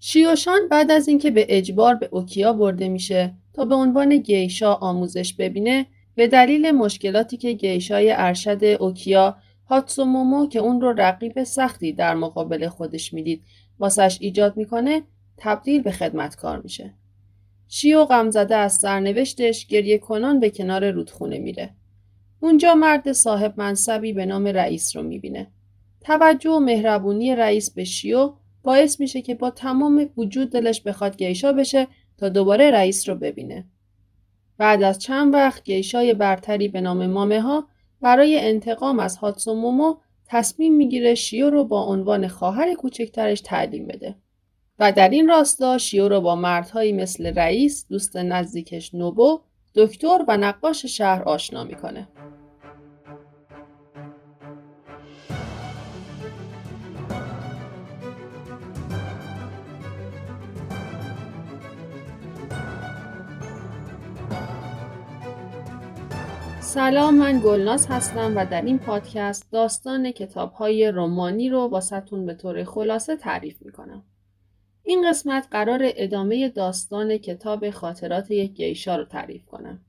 شیوشان بعد از اینکه به اجبار به اوکیا برده میشه تا به عنوان گیشا آموزش ببینه به دلیل مشکلاتی که گیشای ارشد اوکیا هاتسومومو که اون رو رقیب سختی در مقابل خودش می‌دید واسش ایجاد می‌کنه تبدیل به خدمتکار میشه. شیو غمزده از سرنوشتش گریه کنان به کنار رودخونه میره. اونجا مرد صاحب منصبی به نام رئیس رو می‌بینه. توجه و مهربونی رئیس به شیو باعث میشه که با تمام وجود دلش بخواد گیشا بشه تا دوباره رئیس رو ببینه. بعد از چند وقت گیشای برتری به نام مامه ها برای انتقام از هاتسومومو تصمیم می‌گیره شیو رو با عنوان خواهر کوچکترش تعلیم بده. و در این راستا شیو رو با مردهایی مثل رئیس، دوست نزدیکش نوبو، دکتر و نقاش شهر آشنا می‌کنه. سلام من گلناز هستم و در این پادکست داستان کتاب های رومانی رو واسهتون به طور خلاصه تعریف می‌کنم. این قسمت قرار ادامه داستان کتاب خاطرات یک گیشا رو تعریف کنم.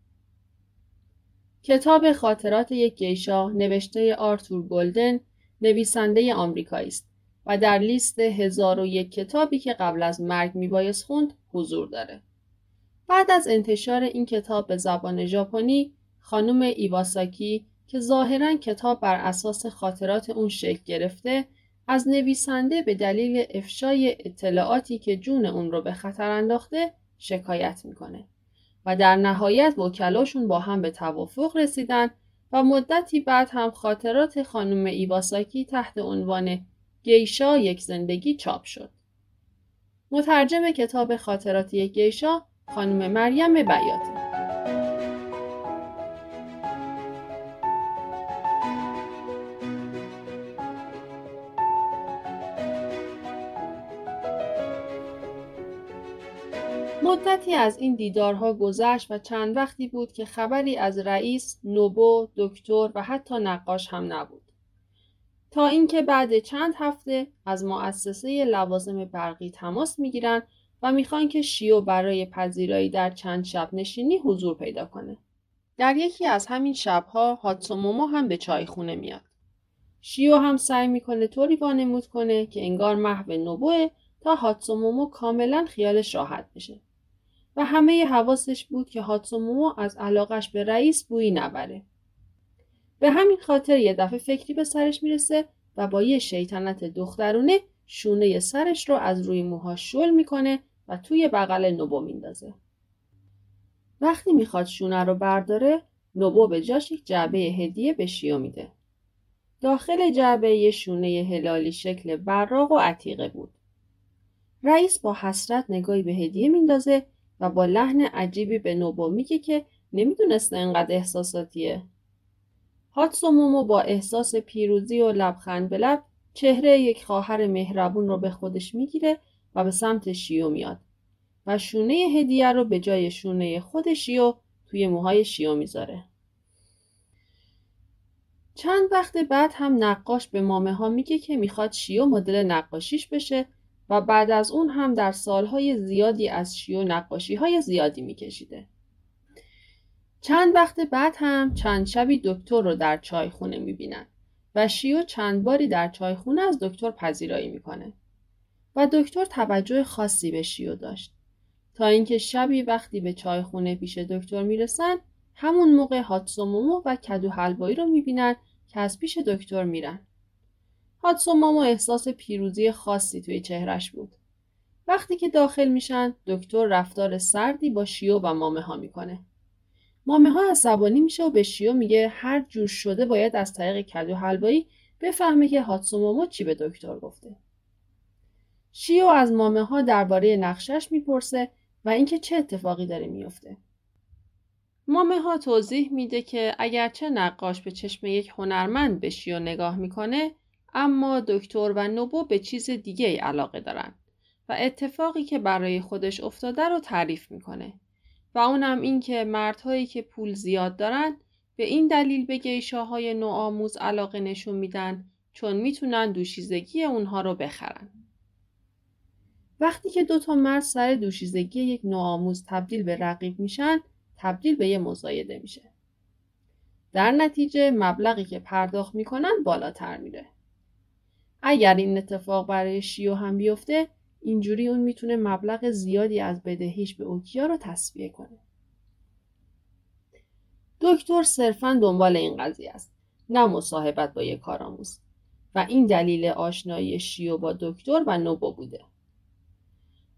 کتاب خاطرات یک گیشا نوشته آرتور گلدن نویسنده آمریکایی است و در لیست هزار و یک کتابی که قبل از مرگ میبایست خوند حضور داره. بعد از انتشار این کتاب به زبان ژاپنی خانم ایواساکی که ظاهرا کتاب بر اساس خاطرات اون شکل گرفته از نویسنده به دلیل افشای اطلاعاتی که جون اون رو به خطر انداخته شکایت می‌کنه و در نهایت وکلاشون با هم به توافق رسیدن و مدتی بعد هم خاطرات خانم ایواساکی تحت عنوان گیشا یک زندگی چاپ شد. مترجم کتاب خاطرات یک گیشا خانم مریم بیاتی مدتی از این دیدارها گذشت و چند وقتی بود که خبری از رئیس، نوبو، دکتر و حتی نقاش هم نبود. تا اینکه بعد چند هفته از مؤسسه لوازم برقی تماس می‌گیرند و می‌خوان که شیو برای پذیرایی در چند شب نشینی حضور پیدا کنه. در یکی از همین شبها هاتسومومو هم به چای خونه میاد. شیو هم سعی می‌کنه طوری وانمود کنه که انگار محو نوبوه تا هاتسومومو کاملا خیالش راحت بشه. و همه حواسش بود که هاتسومو از علاقش به رئیس بویی نبره. به همین خاطر یه دفعه فکری به سرش می‌رسه و با یه شیطنت دخترونه شونه سرش رو از روی موهاش شل می‌کنه و توی بغل نوبو میندازه. وقتی می‌خواد شونه رو برداره نوبو به جاش یک جعبه هدیه به شیو میده. داخل جعبه یه شونه هلالی شکل براق و عتیقه بود. رئیس با حسرت نگاهی به هدیه میندازه و با لحن عجیبی به نوبو میگه که نمی‌دونسته انقدر احساساتیه. هاتسومومو با احساس پیروزی و لبخند به لب چهره یک خواهر مهربون رو به خودش می‌گیره و به سمت شیو میاد و شونه هدیه رو به جای شونه خود شیو توی موهای شیو می‌ذاره. چند وقت بعد هم نقاش به مامه ها میگه که می‌خواد شیو مدل نقاشیش بشه و بعد از اون هم در سالهای زیادی از شیو نقاشی های زیادی میکشیده. چند وقت بعد هم چند شبی دکتر رو در چایخونه می‌بینن و شیو چند باری در چایخونه از دکتر پذیرایی می‌کنه و دکتر توجه خاصی به شیو داشت تا اینکه شبی وقتی به چایخونه پیش دکتر می‌رسن همون موقع هاتسومومو و کدو حلوایی رو می‌بینن که از پیش دکتر میرن هاتسومامو احساس پیروزی خاصی توی چهرش بود. وقتی که داخل میشن دکتر رفتار سردی با شیو و مامه ها می‌کنه. مامه ها عصبانی میشه و به شیو میگه هر جور شده باید از طریق کدو حلوایی بفهمه که هاتسومامو چی به دکتر گفته. شیو از مامه ها درباره نقشش می‌پرسه و اینکه چه اتفاقی داره میفته. مامه ها توضیح میده که اگرچه نقاش به چشم یک هنرمند به شیو نگاه می‌کنه اما دکتر و نوبو به چیز دیگه ای علاقه دارن و اتفاقی که برای خودش افتاده رو تعریف می‌کنه. و اونم این که مردهایی که پول زیاد دارن به این دلیل به گیشاهای نوآموز علاقه نشون میدن چون می‌تونن دوشیزگی اونها رو بخرن. وقتی که دو تا مرد سر دوشیزگی یک نوآموز تبدیل به رقیب میشن تبدیل به یه مزایده میشه. در نتیجه مبلغی که پرداخت می‌کنن بالاتر میره. اگر این اتفاق برای شیو هم بیفته اینجوری اون می‌تونه مبلغ زیادی از بدهیش به اوکیا رو تصویه کنه. دکتر صرفا دنبال این قضیه است نه مصاحبت با یک کارآموز. و این دلیل آشنایی شیو با دکتر و نوبو بوده.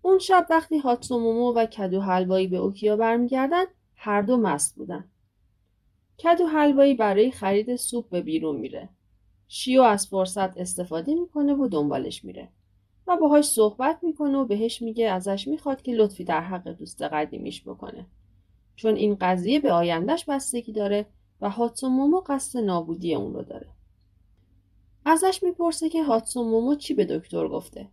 اون شب وقتی هاتسومومو و کدو حلوایی به اوکیا برمیگردن هر دو مست بودن. کدو حلوایی برای خرید سوپ به بیرون میره. شیو از فرصت استفاده می‌کنه و دنبالش میره و باهاش صحبت می‌کنه و بهش میگه ازش می‌خواد که لطفی در حق دوست قدیمیش بکنه. چون این قضیه به آیندهش بستگی داره و هاتسومومو قصد نابودی اون رو داره. ازش می‌پرسه که هاتسومومو چی به دکتر گفته؟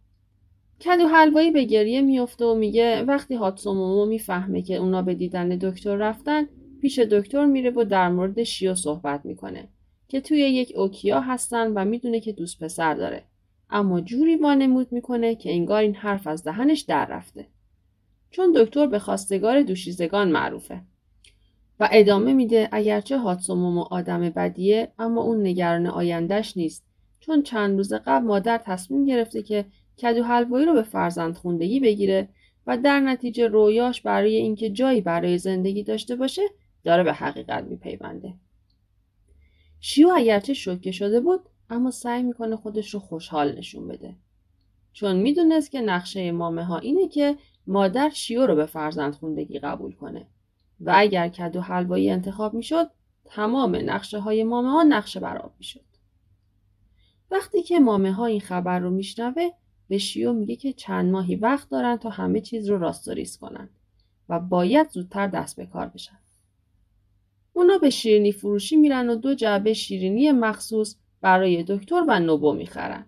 کدو حلوایی به گریه میفته و میگه وقتی هاتسومومو می‌فهمه که اونا به دیدن دکتر رفتن پیش دکتر میره و در مورد شیو صحبت می‌کنه. که توی یک اوکیا هستن و می‌دونه که دوست پسر داره. اما جوری وانمود می‌کنه که انگار این حرف از دهنش در رفته. چون دکتر به خواستگار دوشیزگان معروفه. و ادامه میده اگرچه هاتسومومو آدم بدیه اما اون نگران آیندهش نیست. چون چند روز قبل مادر تصمیم گرفته که کدو حلوایی رو به فرزند خوندگی بگیره و در نتیجه رویاش برای اینکه جایی برای زندگی داشته باشه داره به حقیقت میپیونده. شیو اگرچه شوکه شده بود اما سعی می‌کنه خودش رو خوشحال نشون بده. چون می‌دونست که نقشه مامه ها اینه که مادر شیو رو به فرزند خوندگی قبول کنه. و اگر کدو حلوایی انتخاب می‌شد تمام نقشه های مامه ها نقشه براب می‌شد. وقتی که مامه ها این خبر رو میشنوه به شیو میگه که چند ماهی وقت دارن تا همه چیز رو راستوریز کنن و باید زودتر دست به کار بشن. اونا به شیرینی فروشی میرن و دو جعبه شیرینی مخصوص برای دکتر و نوبو می‌خرن.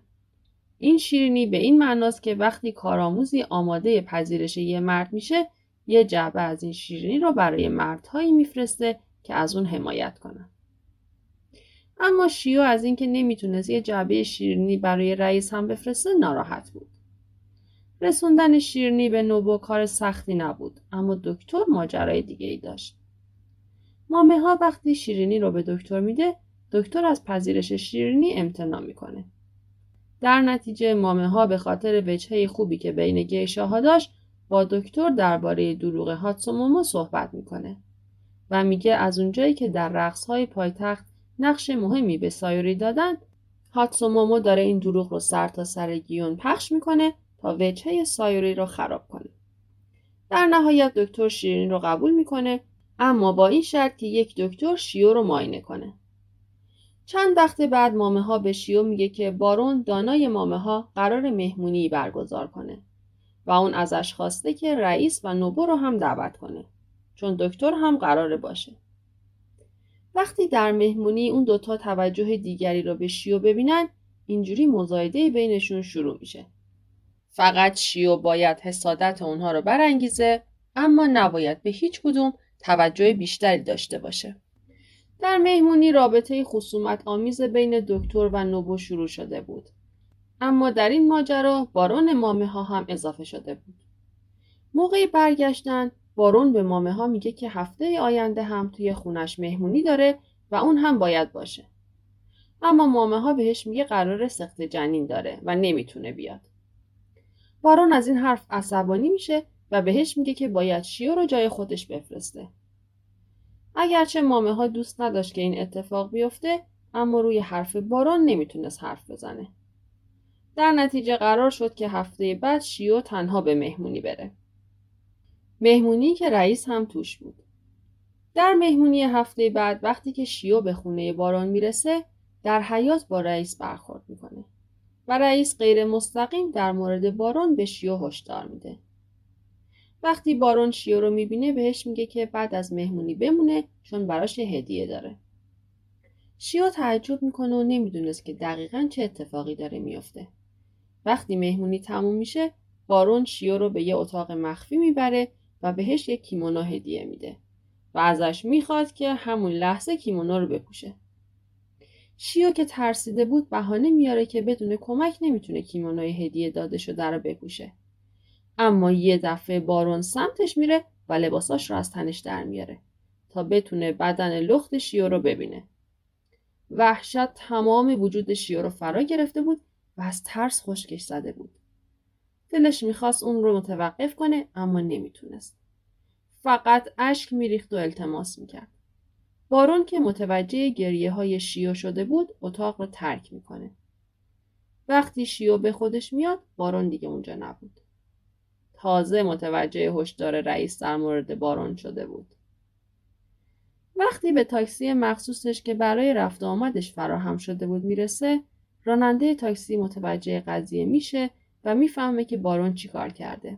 این شیرینی به این معناست که وقتی کارآموزی آماده پذیرش یه مرد میشه یه جعبه از این شیرینی رو برای مردهایی میفرسته که از اون حمایت کنن. اما شیو از اینکه نمی‌تونست یه جعبه شیرینی برای رئیس هم بفرسته ناراحت بود. رسوندن شیرینی به نوبو کار سختی نبود اما دکتر ماجرای دیگه ای داشت. مامه ها وقتی شیرینی رو به دکتر میده دکتر از پذیرش شیرینی امتناع می‌کنه. در نتیجه مامه ها به خاطر وجهه خوبی که بین گیشاها داشت با دکتر درباره دروغ هاتسومومو صحبت می‌کنه و میگه از اونجایی که در رقص های پایتخت نقش مهمی به سایوری دادن هاتسومومو داره این دروغ رو سر تا سر گیون پخش می‌کنه تا وجهه سایوری رو خراب کنه در نهایت دکتر شیرین رو قبول می‌کنه اما با این شرط که یک دکتر شیو رو معاینه کنه. چند وقت بعد مامه ها به شیو میگه که بارون دانای مامه ها قرار مهمونی برگزار کنه و اون ازش خواسته که رئیس و نوبو رو هم دعوت کنه چون دکتر هم قراره باشه. وقتی در مهمونی اون دوتا توجه دیگری رو به شیو ببینن اینجوری مزایده بینشون شروع میشه. فقط شیو باید حسادت اونها رو برانگیزه اما نباید به هیچ کدوم توجه بیشتری داشته باشه در مهمونی رابطه خصومت آمیز بین دکتر و نوبو شروع شده بود اما در این ماجرا بارون مامه ها هم اضافه شده بود موقع برگشتن بارون به مامه ها میگه که هفته آینده هم توی خونش مهمونی داره و اون هم باید باشه. اما مامه ها بهش میگه قرار سخت جنین داره و نمی‌تونه بیاد. بارون از این حرف عصبانی میشه و بهش میگه که باید شیو رو جای خودش بفرسته. اگرچه مامه ها دوست نداشت که این اتفاق بیفته اما روی حرف بارون نمی‌تونست حرف بزنه. در نتیجه قرار شد که هفته بعد شیو تنها به مهمونی بره. مهمونی که رئیس هم توش بود. در مهمونی هفته بعد وقتی که شیو به خونه باران می‌رسه در حیات با رئیس برخورد می‌کنه و رئیس غیر مستقیم در مورد بارون به شیو هشدار میده. وقتی بارون شیو رو می‌بینه بهش میگه که بعد از مهمونی بمونه چون براش هدیه داره. شیو تعجب می‌کنه و نمی‌دونست که دقیقا چه اتفاقی داره میافته. وقتی مهمونی تموم میشه بارون شیو رو به یه اتاق مخفی می‌بره و بهش یک کیمونو هدیه میده و ازش می‌خواد که همون لحظه کیمونو رو بپوشه. شیو که ترسیده بود بهانه میاره که بدون کمک نمی‌تونه کیمونوی هدیه داده شده رو بپوشه. اما یه دفعه بارون سمتش میره و لباساش رو از تنش در میاره تا بتونه بدن لخت شیو رو ببینه. وحشت تمام وجود شیو رو فرا گرفته بود و از ترس خشکش زده بود. دلش می‌خواست اون رو متوقف کنه اما نمی‌تونست. فقط اشک میریخت و التماس می‌کرد. بارون که متوجه گریه های شیو شده بود اتاق رو ترک می‌کنه. وقتی شیو به خودش میاد بارون دیگه اونجا نبود. تازه متوجه هشدار رئیس در مورد بارون شده بود. وقتی به تاکسی مخصوصش که برای رفت آمدش فراهم شده بود می‌رسه راننده تاکسی متوجه قضیه میشه و می‌فهمه که بارون چیکار کرده.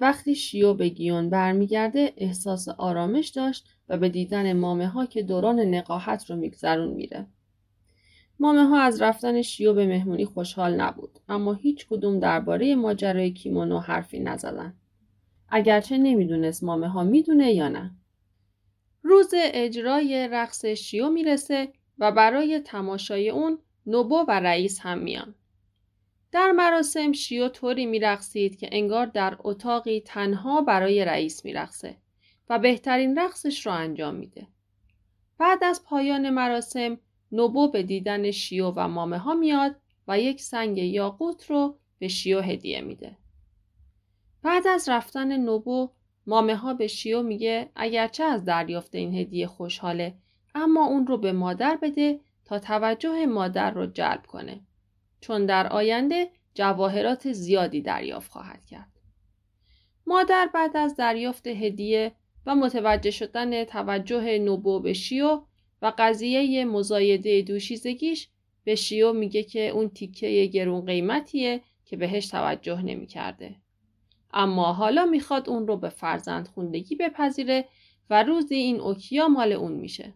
وقتی شیو به گیون برمیگرده احساس آرامش داشت و به دیدن مامه ها که دوران نقاهت رو میگذرون میره. مامه ها از رفتن شیو به مهمونی خوشحال نبود اما هیچ کدوم درباره ماجرای کیمونو حرفی نزدن. اگرچه نمی‌دونست مامه ها می‌دونه یا نه. روز اجرای رقص شیو می‌رسه و برای تماشای اون نوبو و رئیس هم میان. در مراسم شیو طوری میرقصید که انگار در اتاقی تنها برای رئیس میرقصه و بهترین رقصش رو انجام میده. بعد از پایان مراسم نوبو به دیدن شیو و مامه ها میاد و یک سنگ یاقوت رو به شیو هدیه میده. بعد از رفتن نوبو مامه ها به شیو میگه اگرچه از دریافت این هدیه خوشحاله اما اون رو به مادر بده تا توجه مادر رو جلب کنه چون در آینده جواهرات زیادی دریافت خواهد کرد. مادر بعد از دریافت هدیه و متوجه شدن توجه نوبو به شیو و قضیه مزایده دوشیزگیش به شیو میگه که اون تیکه گرون قیمتیه که بهش توجه نمی‌کرده. اما حالا می‌خواد اون رو به فرزند خوندگی بپذیره و روزی این اوکیا مال اون میشه.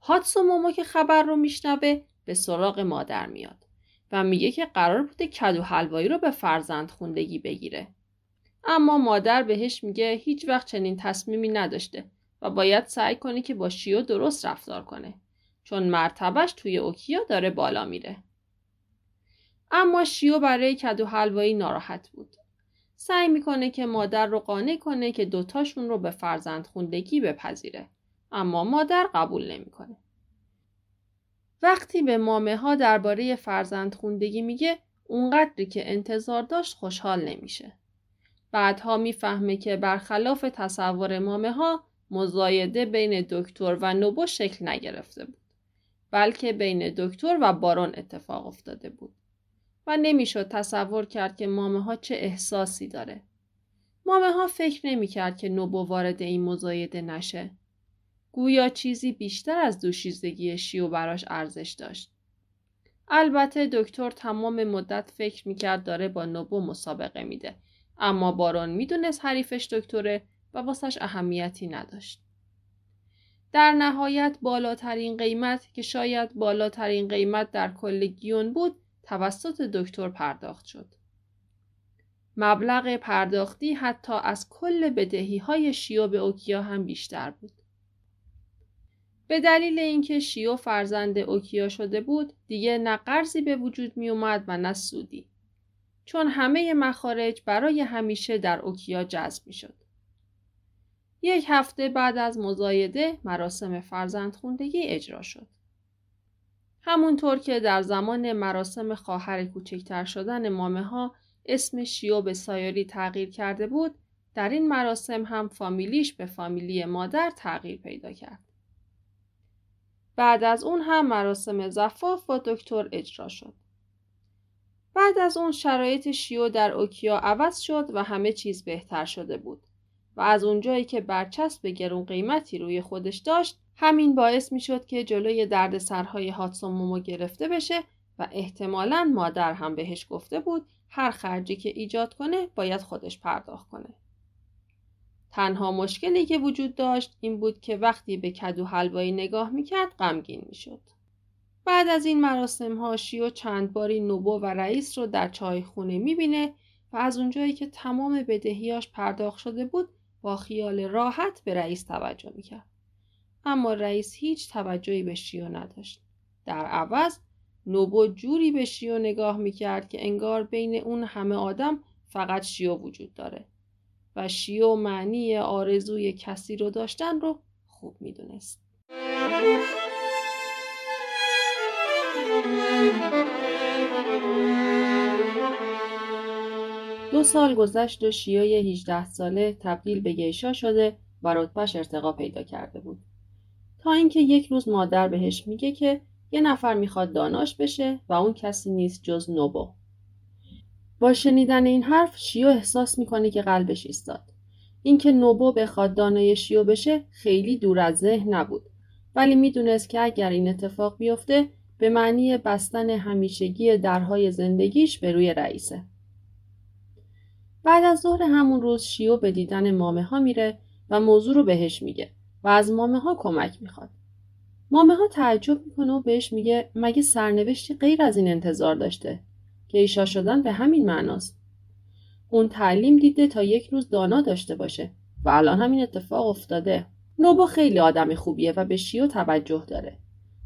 هاتسو مومو که خبر رو میشنوه به سراغ مادر میاد و میگه که قرار بوده کدو حلوایی رو به فرزند خوندگی بگیره. اما مادر بهش میگه هیچ وقت چنین تصمیمی نداشته و باید سعی کنه که با شیو درست رفتار کنه چون مرتبش توی اوکیا داره بالا میره. اما شیو برای کدو حلوایی ناراحت بود سعی می‌کنه که مادر رو قانع کنه که دوتاشون رو به فرزند خوندگی بپذیره. اما مادر قبول نمی‌کنه. وقتی به مامه ها درباره فرزند خوندگی میگه اونقدری که انتظار داشت خوشحال نمیشه. بعدها می‌فهمه که برخلاف تصور مامه ها مزایده بین دکتر و نوبو شکل نگرفته بود. بلکه بین دکتر و بارون اتفاق افتاده بود. و نمی‌شد تصور کرد که مامه ها چه احساسی داره. مامه ها فکر نمی کرد که نوبو وارد این مزایده نشه. گویا چیزی بیشتر از دوشیزگی شیو براش ارزش داشت. البته دکتر تمام مدت فکر می‌کرد داره با نوبو مسابقه میده اما بارون می‌دونست حریفش دکتره و واسش اهمیتی نداشت. در نهایت بالاترین قیمت که شاید بالاترین قیمت در کل گیون بود توسط دکتر پرداخت شد. مبلغ پرداختی حتی از کل بدهی های شیو به اوکیا هم بیشتر بود. به دلیل اینکه شیو فرزند اوکیا شده بود دیگه نه قرضی به وجود می اومد و نه سودی. چون همه مخارج برای همیشه در اوکیا جذب می شد. یک هفته بعد از مزایده مراسم فرزند خوندگی اجرا شد. همونطور که در زمان مراسم خواهر کوچکتر شدن مامه ها اسم شیو به سایری تغییر کرده بود در این مراسم هم فامیلیش به فامیلی مادر تغییر پیدا کرد. بعد از اون هم مراسم زفاف با دکتر اجرا شد. بعد از اون شرایط شیو در اوکیا عوض شد و همه چیز بهتر شده بود و از اونجایی که برچسب گرون قیمتی روی خودش داشت همین باعث می شد که جلوی درد سرهای هاتسومومو گرفته بشه و احتمالا مادر هم بهش گفته بود هر خرجی که ایجاد کنه باید خودش پرداخت کنه. تنها مشکلی که وجود داشت این بود که وقتی به کدو حلوایی نگاه می‌کرد غمگین می‌شد. بعد از این مراسم ها شیو چند باری نوبو و رئیس رو در چای خونه می‌بینه و از اونجایی که تمام بدهیاش پرداخت شده بود با خیال راحت به رئیس توجه می‌کرد. اما رئیس هیچ توجهی به شیو نداشت. در عوض نوبو جوری به شیو نگاه می‌کرد که انگار بین اون همه آدم فقط شیو وجود داره و شیو معنی آرزوی کسی رو داشتن رو خوب می‌دونست. سال گذشت و شیوی 18 ساله تبدیل به گیشا شده و رتبهش ارتقا پیدا کرده بود. تا اینکه یک روز مادر بهش میگه که یه نفر می‌خواد داناش بشه و اون کسی نیست جز نوبو. با شنیدن این حرف شیو احساس می‌کنه که قلبش ایستاد. اینکه نوبو بخواد دانای شیو بشه خیلی دور از ذهن نبود ولی می‌دونست که اگر این اتفاق بیفته به معنی بستن همیشگی درهای زندگیش به روی رئیسه. بعد از ظهر همون روز شیو به دیدن مامه ها میره و موضوع رو بهش میگه و از مامه ها کمک می‌خواد. مامه ها تعجب می‌کنه و بهش میگه مگه سرنوشتی غیر از این انتظار داشته که ایشا شدن به همین معناست. اون تعلیم دیده تا یک روز دانا داشته باشه و الان همین اتفاق افتاده. نوبو خیلی آدم خوبیه و به شیو توجه داره.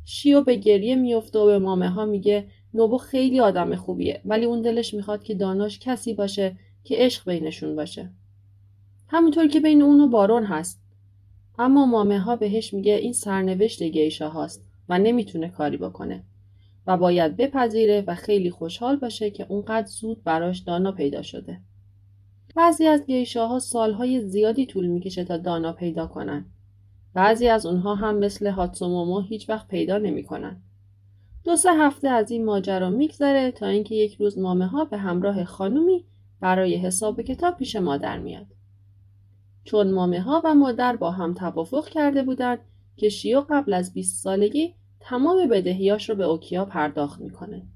شیو به گریه میفته و به مامه ها میگه نوبو خیلی آدم خوبیه ولی اون دلش می‌خواد که داناش کسی باشه که عشق بینشون باشه. همونطور که بین اون و بارون هست. اما مامه ها بهش میگه این سرنوشت گیشا هاست و نمی‌تونه کاری بکنه و باید بپذیره و خیلی خوشحال باشه که اونقدر زود براش دانا پیدا شده. بعضی از گیشاها سالهای زیادی طول می‌کشه تا دانا پیدا کنن. بعضی از اونها هم مثل هاتسومومو هیچ وقت پیدا نمی‌کنن. دو سه هفته از این ماجرا میگذره تا اینکه یک روز مامه ها به همراه خانومی برای حساب کتاب پیش مادر میاد. چون مامه ها و مادر با هم توافق کرده بودند که شیو قبل از 20 سالگی تمام بدهیاش رو به اوکیا پرداخت می‌کنه.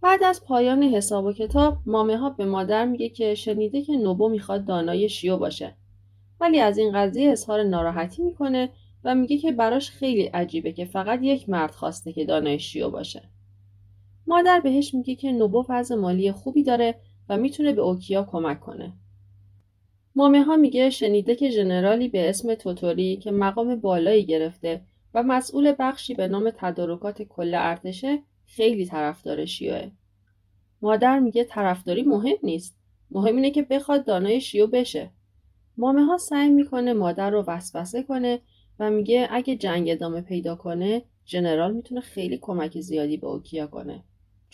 بعد از پایان حساب و کتاب مامه ها به مادر میگه که شنیده که نوبو می‌خواد دانای شیو باشه ولی از این قضیه اظهار ناراحتی می‌کنه و میگه که براش خیلی عجیبه که فقط یک مرد خواسته که دانای شیو باشه مادر بهش میگه که نوبو وضع مالی خوبی داره و می‌تونه به اوکیا کمک کنه مامه ها میگه شنیده که ژنرالی به اسم توتوری که مقام بالایی گرفته و مسئول بخشی به نام تدارکات کل ارتشه خیلی طرفدار شیوه. مادر میگه طرفداری مهم نیست. مهم اینه که بخواد دانای شیو بشه. مامه ها سعی می‌کنه مادر رو وسوسه کنه و میگه اگه جنگ ادامه پیدا کنه ژنرال می‌تونه خیلی کمک زیادی به اوکیا کنه.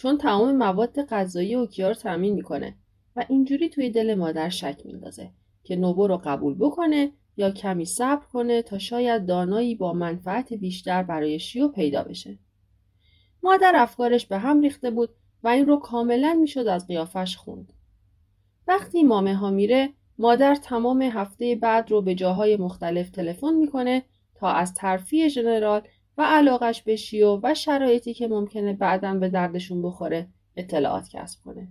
چون تمام مواد غذایی اوکیا رو تامین می‌کنه و اینجوری توی دل مادر شک میندازه که نوبو رو قبول بکنه یا کمی صبر کنه تا شاید دانایی با منفعت بیشتر برای شیو پیدا بشه. مادر افکارش به هم ریخته بود و این رو کاملا می‌شد از قیافش خوند. وقتی مامه ها میره مادر تمام هفته بعد رو به جاهای مختلف تلفن می‌کنه تا از ترفیع ژنرال و علاقش به شیو و شرایطی که ممکنه بعدا به دردشون بخوره اطلاعات کسب کنه.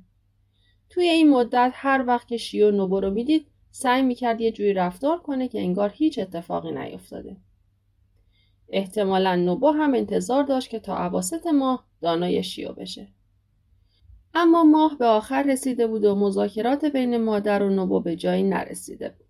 توی این مدت هر وقت که شیو نوبو رو می‌دید سعی می‌کرد یه جوری رفتار کنه که انگار هیچ اتفاقی نیفتاده. احتمالا نوبو هم انتظار داشت که تا عواسط ماه دانای شیو بشه. اما ماه به آخر رسیده بود و مذاکرات بین مادر و نوبو به جایی نرسیده بود.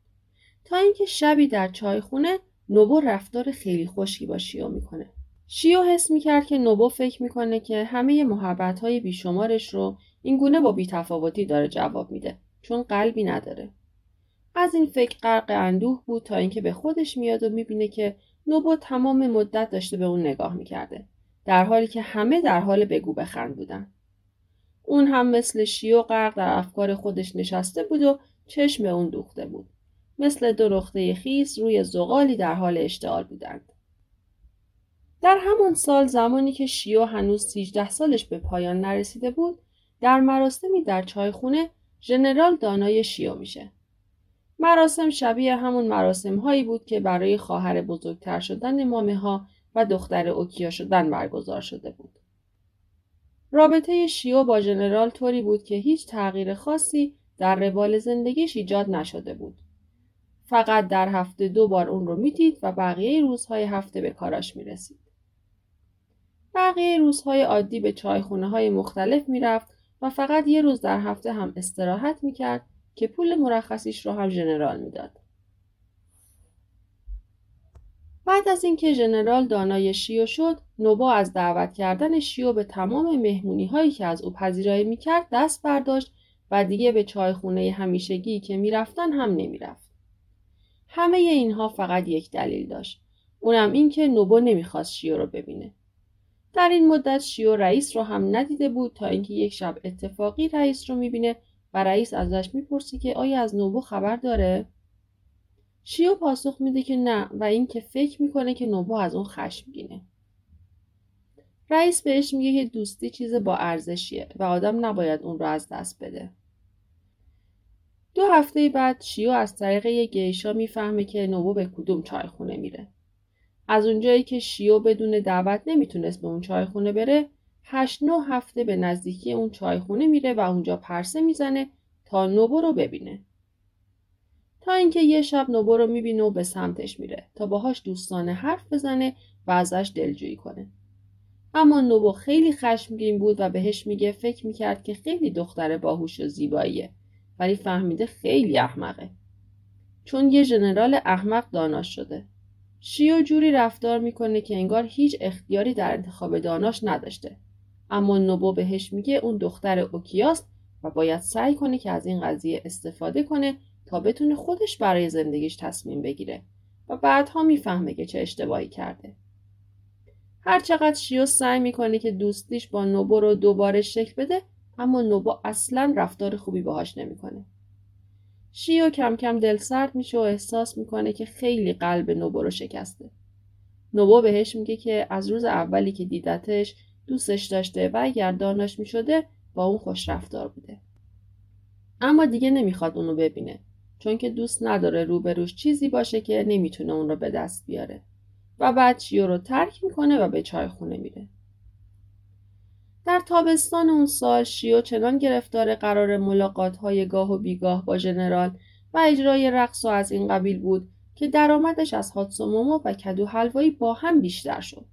تا اینکه شبی در چایخونه نوبو رفتار خیلی خوشی با شیو می‌کنه. شیو حس می‌کرد که نوبو فکر می‌کنه که همه محبت های بیشمارش رو اینگونه با بیتفاوتی داره جواب میده چون قلبی نداره. از این فکر غرق اندوه بود تا اینکه به خودش میاد و می‌بینه که نوبو تمام مدت داشته به اون نگاه می‌کرده در حالی که همه در حال بگو بخند بودن اون هم مثل شیو غرق در افکار خودش نشسته بود و چشم اون دوخته بود مثل دو خیس روی زغالی در حال اشتعال بودند در همان سال زمانی که شیو هنوز 13 سالش به پایان نرسیده بود در مراسمی در چایخونه ژنرال دانای شیو میشه مراسم شبیه همون مراسم هایی بود که برای خواهر بزرگتر شدن مامه ها و دختر اوکیا شدن برگزار شده بود. رابطه شیو با ژنرال طوری بود که هیچ تغییر خاصی در روال زندگیش ایجاد نشده بود. فقط در هفته دو بار اون رو می‌دید و بقیه روزهای هفته به کاراش می‌رسید. بقیه روزهای عادی به چایخونه های مختلف می‌رفت و فقط یه روز در هفته هم استراحت می‌کرد که پول مرخصیش رو هم ژنرال می‌داد. بعد از اینکه ژنرال دانای شیو شد نوبا از دعوت کردن شیو به تمام مهمونی هایی که از او پذیرایی می‌کرد دست برداشت و دیگه به چایخونه همیشگی که می‌رفتن هم نمی‌رفت همه اینها فقط یک دلیل داشت. اونم این که نوبو نمی‌خواست شیو رو ببینه. در این مدت شیو رئیس رو هم ندیده بود تا اینکه یک شب اتفاقی رئیس رو می‌بینه و رئیس ازش می‌پرسی که آیا از نوبو خبر داره؟ شیو پاسخ میده که نه و اینکه فکر می‌کنه که نوبو از اون خشمگینه رئیس بهش میگه که دوستی چیز با ارزشیه و آدم نباید اون رو از دست بده. دو هفته بعد شیو از طریق یه گیشا می‌فهمه که نوبو به کدوم چایخونه میره. از اونجایی که شیو بدون دعوت نمی‌تونست به اون چایخونه بره هشت نه هفته به نزدیکی اون چایخونه میره و اونجا پرسه می‌زنه تا نوبو رو ببینه. تا اینکه یه شب نوبو رو می‌بینه و به سمتش میره تا باهاش دوستانه حرف بزنه و ازش دلجویی کنه. اما نوبو خیلی خشمگین بود و بهش میگه فکر می‌کرد که خیلی دختر باهوش و زیباییه. ولی فهمیده خیلی احمقه. چون یه ژنرال احمق داناش شده. شیو جوری رفتار می‌کنه که انگار هیچ اختیاری در انتخاب داناش نداشته. اما نوبو بهش میگه اون دختر اوکیاست و باید سعی کنه که از این قضیه استفاده کنه تا بتونه خودش برای زندگیش تصمیم بگیره و بعدها می‌فهمه که چه اشتباهی کرده. هرچقدر شیو سعی می‌کنه که دوستیش با نوبو رو دوباره شکل بده اما نوبو اصلا رفتار خوبی باهاش نمی‌کنه. شیو کم کم دل سرد میشه و احساس می‌کنه که خیلی قلب نوبو رو شکسته. نوبو بهش میگه که از روز اولی که دیدتش دوستش داشته و اگر داناش می‌شده با اون خوش رفتار بوده. اما دیگه نمی‌خواد اونو ببینه چون که دوست نداره روبروش چیزی باشه که نمی‌تونه اون رو به دست بیاره. و بعد شیو رو ترک می‌کنه و به چای خونه میره. در تابستان اون سال شیو چنان گرفتار قرار ملاقات های گاه و بیگاه با ژنرال و اجرای رقص و از این قبیل بود که درآمدش از هاتسومومو و کدو حلوایی با هم بیشتر شد.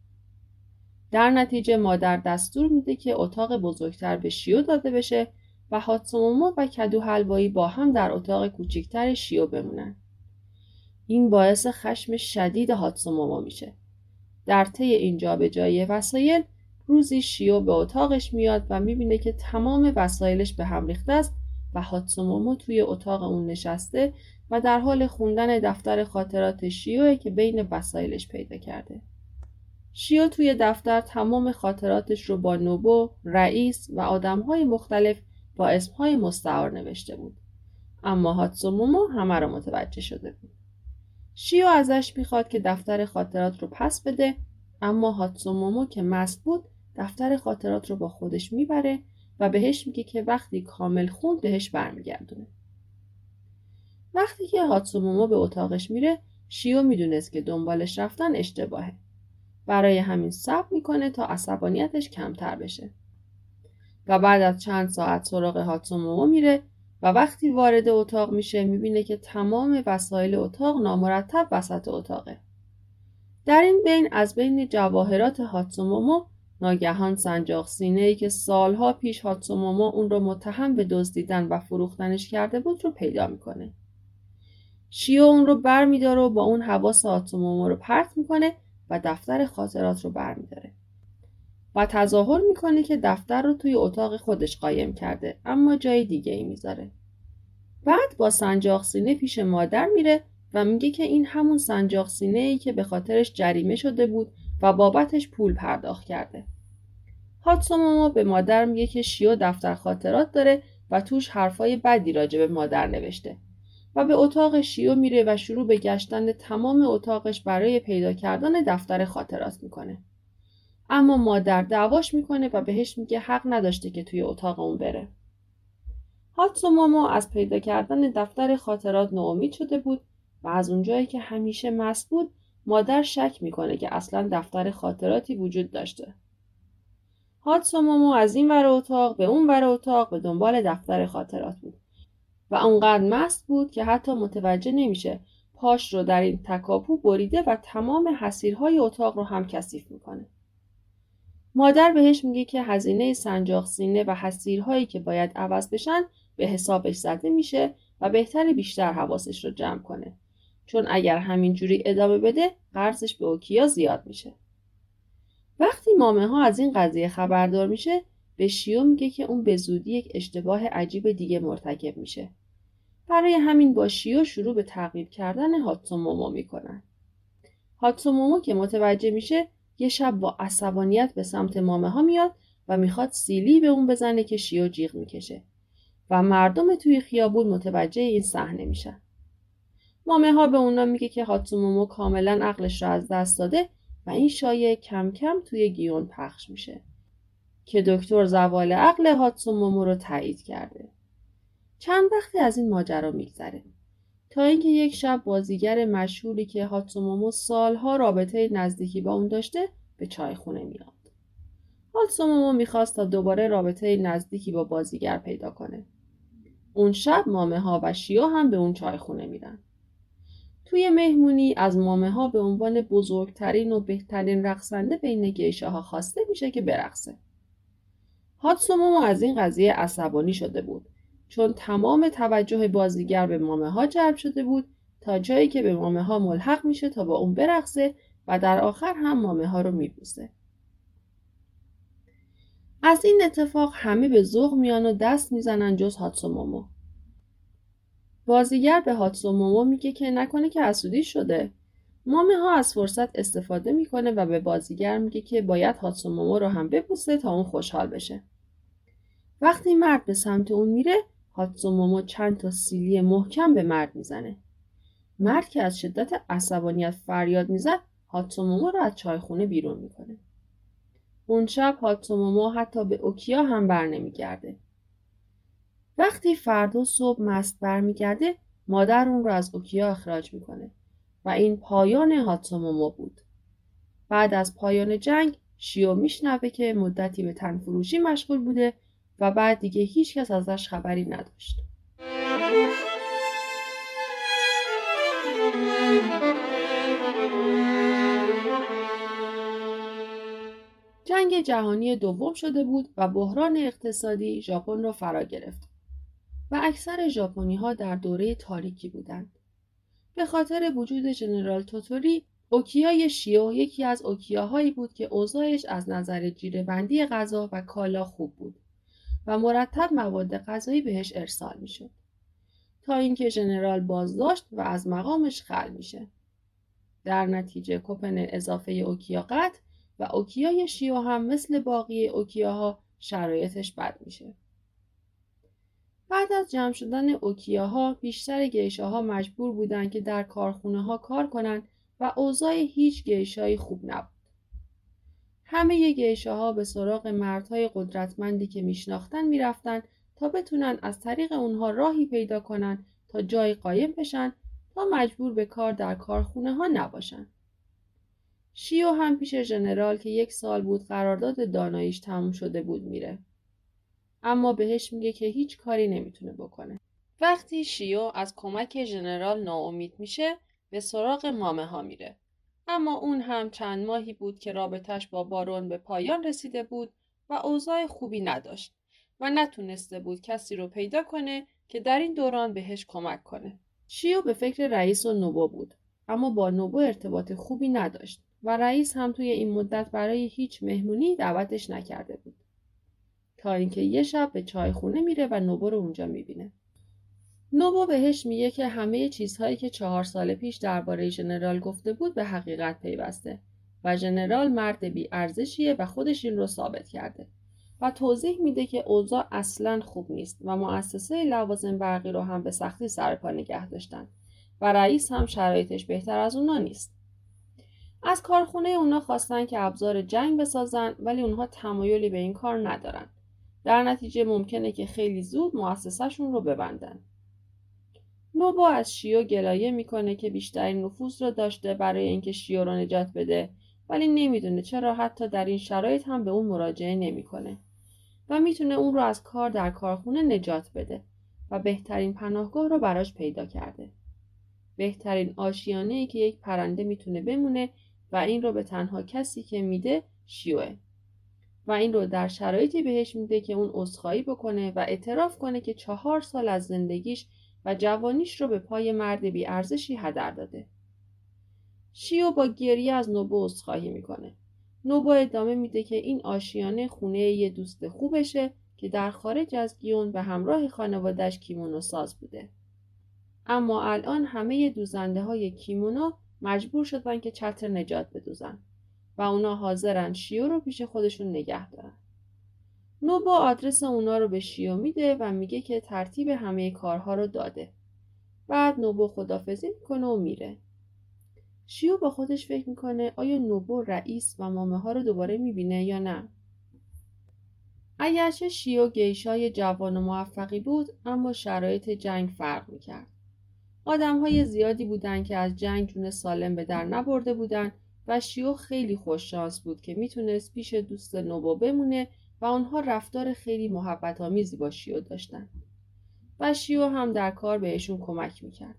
در نتیجه مادر دستور میده که اتاق بزرگتر به شیو داده بشه و هاتسومومو و کدو حلوایی با هم در اتاق کوچکتر شیو بمونن. این باعث خشم شدید هاتسومومو میشه. در طی این جابجایی وسایل روزی شیو به اتاقش میاد و می‌بینه که تمام وسایلش به هم ریخته است و هاتسومومو توی اتاق اون نشسته و در حال خوندن دفتر خاطرات شیوه که بین وسایلش پیدا کرده. شیو توی دفتر تمام خاطراتش رو با نوبو، رئیس و آدمهای مختلف با اسمهای مستعار نوشته بود. اما هاتسومومو همه رو متوجه شده بود. شیو ازش می‌خواد که دفتر خاطرات رو پس بده اما هاتسومومو که مست بود دفتر خاطرات رو با خودش می‌بره و بهش میگه که وقتی کامل خوند بهش برمیگردونه. وقتی که هاتسومومو به اتاقش میره شیو می‌دونست که دنبالش رفتن اشتباهه. برای همین صبر می‌کنه تا عصبانیتش کمتر بشه. و بعد از چند ساعت سراغ هاتسومومو میره و وقتی وارد اتاق میشه می‌بینه که تمام وسایل اتاق نامرتب وسط اتاقه. در این بین از بین جواهرات هاتسومومو ناگهان سنجاق سینه ای که سالها پیش هاتسومومو اون رو متهم به دزدیدن و فروختنش کرده بود رو پیدا می‌کنه. شیو اون رو بر میداره و با اون حواس هاتسومومو رو پرت می‌کنه و دفتر خاطرات رو بر میداره. و تظاهر می‌کنه که دفتر رو توی اتاق خودش قایم کرده اما جای دیگه ای می‌ذاره. بعد با سنجاق سینه پیش مادر میره و میگه که این همون سنجاق سینه ای که به خاطرش جریمه شده بود و بابتش پول پرداخت کرده. هاتسومومو به مادر میگه که شیو دفتر خاطرات داره و توش حرفای بدی راجع به مادر نوشته و به اتاق شیو میره و شروع به گشتن تمام اتاقش برای پیدا کردن دفتر خاطرات می‌کنه. اما مادر دعواش می‌کنه و بهش میگه حق نداشته که توی اتاق اون بره. هاتسومومو از پیدا کردن دفتر خاطرات ناامید شده بود و از اونجایی که همیشه مست بود مادر شک می‌کنه که اصلا دفتر خاطراتی وجود داشته. هاتسومومو از این ور اتاق به اون ور اتاق به دنبال دفتر خاطرات بود و اونقدر مست بود که حتی متوجه نمیشه پاش رو در این تکاپو بریده و تمام حسیرهای اتاق رو هم کثیف می‌کنه. مادر بهش میگه که هزینه سنجاق سینه و حسیرهایی که باید عوض بشن به حسابش زده میشه و بهتر بیشتر حواسش رو جمع کنه چون اگر همینجوری ادامه بده قرضش به اوکیا زیاد میشه. وقتی مامه ها از این قضیه خبردار میشه به شیو میگه که اون به زودی یک اشتباه عجیب دیگه مرتکب میشه. برای همین با شیو شروع به تعقیب کردن هاتسومومو می‌کنن. هاتسومومو که متوجه میشه یه شب با عصبانیت به سمت مامه ها میاد و می‌خواد سیلی به اون بزنه که شیو جیغ می‌کشه. و مردم توی خیابون متوجه این صحنه میشن. مامه ها به اونا میگه که هاتسومومو کاملا عقلش را از دست داده و این شایعه کم کم توی گیون پخش میشه که دکتر زوال عقل هاتسومومو رو تایید کرده. چند وقتی از این ماجرا میگذره تا اینکه یک شب بازیگر مشهوری که هاتسومومو سالها رابطه نزدیکی با اون داشته به چای خونه میاد. هاتسومومو می‌خواست تا دوباره رابطه نزدیکی با بازیگر پیدا کنه. اون شب مامه ها و شیا هم به اون چای خونه میرن. توی مهمونی از مامه ها به عنوان بزرگترین و بهترین رقصنده بین گیشه ها خواسته میشه که برقصه. هاتسومومو از این قضیه عصبانی شده بود چون تمام توجه بازیگر به مامه ها جلب شده بود تا جایی که به مامه ها ملحق میشه تا با اون برقصه و در آخر هم مامه ها رو میبوسه. از این اتفاق همه به ذوق میان و دست می‌زنن جز هاتسومومو. بازیگر به هاتسومومو میگه که نکنه که حسودی شده. مامه ها از فرصت استفاده می‌کنه و به بازیگر میگه که باید هاتسومومو رو هم ببوسه تا اون خوشحال بشه. وقتی مرد به سمت اون میره هاتسومومو چند تا سیلی محکم به مرد می‌زنه. مرد که از شدت عصبانیت فریاد می‌زد هاتسومومو رو از چایخونه بیرون می‌کنه. اون شب هاتسومومو حتی به اوکیا هم بر نمیگرده. وقتی فردا صبح مست برمیگرده مادر اون رو از اوکیا اخراج می‌کنه و این پایان هاتسومومو بود. بعد از پایان جنگ شیو میشنوه که مدتی به تنفروشی مشغول بوده و بعد دیگه هیچکس ازش خبری نداشت. جنگ جهانی دوم شده بود و بحران اقتصادی ژاپن را فرا گرفت و اکثر ژاپنی ها در دوره تاریکی بودند. به خاطر وجود ژنرال توتوری اوکیای شیو یکی از اوکیاهایی بود که اوضاعش از نظر جیرهبندی غذا و کالا خوب بود و مرتب مواد غذایی بهش ارسال می‌شد تا اینکه ژنرال بازداشت و از مقامش خل میشه در نتیجه کوپن اضافه اوکیا قطع و اوکیای شیو هم مثل باقی اوکیاها شرایطش بد میشه. بعد از جمع شدن اوکیاها بیشتر گیشاها مجبور بودند که در کارخونه ها کار کنند و اوضاع هیچ گیشایی خوب نبود. همه گیشاها به سراغ مردهای قدرتمندی که میشناختن می‌رفتن تا بتونن از طریق اونها راهی پیدا کنن تا جای قایم بشن تا مجبور به کار در کارخونه ها نباشن. شیو هم پیش ژنرال که یک سال بود قرارداد داناییش تموم شده بود میره. اما بهش میگه که هیچ کاری نمی‌تونه بکنه. وقتی شیو از کمک ژنرال ناامید میشه به سراغ مامه ها میره. اما اون هم چند ماهی بود که رابطش با بارون به پایان رسیده بود و اوضاع خوبی نداشت و نتونسته بود کسی رو پیدا کنه که در این دوران بهش کمک کنه. شیو به فکر رئیس و نوبو بود اما با نوبو ارتباط خوبی نداشت و رئیس هم توی این مدت برای هیچ مهمونی دعوتش نکرده بود. تا اینکه یه شب به چای خونه میره و نوبو رو اونجا می‌بینه. نوبو بهش میگه که همه چیزهایی که چهار سال پیش درباره ژنرال گفته بود به حقیقت پیوسته و ژنرال مرد بی ارزشیه و خودش این رو ثابت کرده و توضیح میده که اوضاع اصلا خوب نیست و مؤسسه لوازم برقی رو هم به سختی سرپا نگه داشتن و رئیس هم شرایطش بهتر از اونا نیست. از کارخونه اونا خواستن که ابزار جنگ بسازن ولی اونها تمایلی به این کار ندارن. در نتیجه ممکنه که خیلی زود مؤسسهشون رو ببندن. نوبو از شیو گلایه می‌کنه که بیشترین نفوذ رو داشته برای اینکه شیو رو نجات بده ولی نمی‌دونه چرا حتی در این شرایط هم به اون مراجعه نمی‌کنه و می‌تونه اون رو از کار در کارخونه نجات بده و بهترین پناهگاه رو براش پیدا کرده. بهترین آشیانه ای که یک پرنده می‌تونه بمونه و این رو به تنها کسی که میده شیوه و این رو در شرایطی بهش میده که اون عذرخواهی بکنه و اعتراف کنه که چهار سال از زندگیش و جوانیش رو به پای مرد ارزشی هدر داده. شیو با گریه از نوبو عذرخواهی می‌کنه. نوبو ادامه میده که این آشیانه خونه یه دوست خوبشه که در خارج از گیون به همراه خانوادش کیمونو ساز بوده. اما الان همه دوزنده های کیمونو مجبور شدن که چتر نجات بدوزن و اونا حاضرن شیو رو پیش خودشون نگه دارن. نوبو آدرس اونا رو به شیو میده و میگه که ترتیب همه کارها رو داده. بعد نوبو خدافزی می‌کنه و میره. شیو با خودش فکر می‌کنه آیا نوبو رئیس و مامه ها رو دوباره می‌بینه یا نه؟ اگرچه شیو گیشای جوان و موفقی بود اما شرایط جنگ فرق می‌کرد. آدم های زیادی بودند که از جنگ جون سالم به در نبرده بودند و شیو خیلی خوششانس بود که می‌تونست پیش دوست نوبو بمونه و آنها رفتار خیلی محبت آمیزی با شیو داشتن و شیو هم در کار بهشون کمک می‌کرد.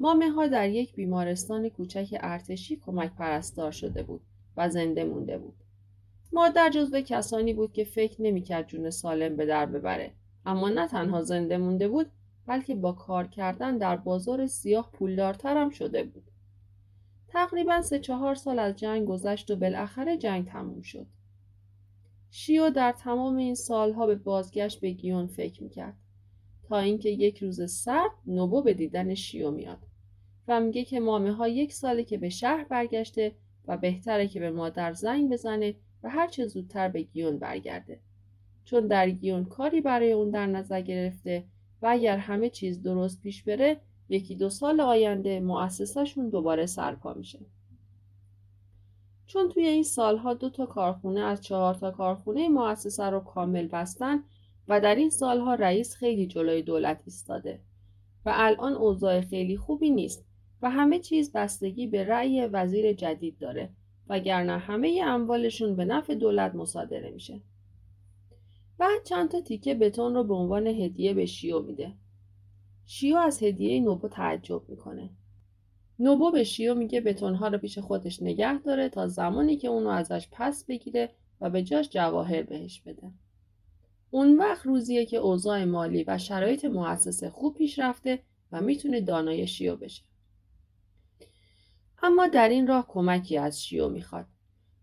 مامه ها در یک بیمارستان کوچک ارتشی کمک پرستار شده بود و زنده مونده بود. مادر جزو کسانی بود که فکر نمی‌کرد جون سالم به در ببره اما نه تنها زنده مونده بود بلکه با کار کردن در بازار سیاه پولدارتر هم شده بود. تقریبا سه چهار سال از جنگ گذشت و بالاخره جنگ تموم شد. شیو در تمام این سالها به بازگشت به گیون فکر می‌کرد تا اینکه یک روز سرد نوبو به دیدن شیو میاد و میگه که مامه ها یک ساله که به شهر برگشته و بهتره که به مادر زنگ بزنه و هرچه زودتر به گیون برگرده چون در گیون کاری برای اون در نظر گرفته و اگر همه چیز درست پیش بره یکی دو سال آینده مؤسسهشون دوباره سرپا میشه چون توی این سالها دو تا کارخونه از چهار تا کارخونه مؤسسه رو کامل بستن و در این سالها رئیس خیلی جلوی دولت ایستاده و الان اوضاع خیلی خوبی نیست و همه چیز بستگی به رأی وزیر جدید داره وگرنه همه اموالشون به نفع دولت مصادره میشه. بعد چند تا تیکه بتون رو به عنوان هدیه به شیو میده. شیو از هدیه نوبو تعجب می‌کنه. نوبو به شیو میگه بتونها رو پیش خودش نگه داره تا زمانی که اونو ازش پس بگیره و به جاش جواهر بهش بده. اون وقت روزیه که اوضاع مالی و شرایط مؤسسه خوب پیش رفته و می‌تونه دانای شیو بشه. اما در این راه کمکی از شیو می‌خواد.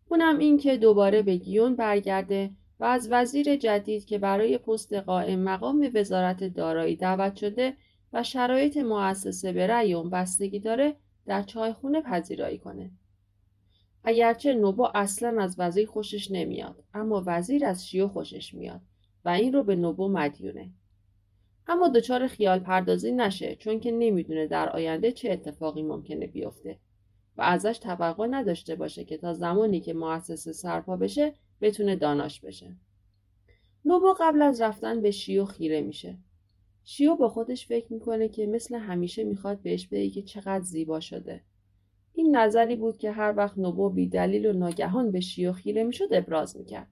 اونم این که دوباره به گیون برگرده و از وزیر جدید که برای پست قائم مقام وزارت دارایی دعوت شده و شرایط مؤسسه به رأی اون بستگی داره در چایخونه پذیرایی کنه. اگرچه نوبو اصلا از وزیر خوشش نمیاد اما وزیر از شیو خوشش میاد و این رو به نوبو مدیونه. اما دچار خیال پردازی نشه چون که نمی‌دونه در آینده چه اتفاقی ممکنه بیفته و ازش توقع نداشته باشه که تا زمانی که مؤسسه سرپا بشه بتونه داناش بشه. نوبو قبل از رفتن به شیو خیره میشه. شیو با خودش فکر می‌کنه که مثل همیشه می‌خواد بهش بگه که چقدر زیبا شده. این نظری بود که هر وقت نوبو بی دلیل و ناگهان به شیو خیره می‌شد ابراز می‌کرد.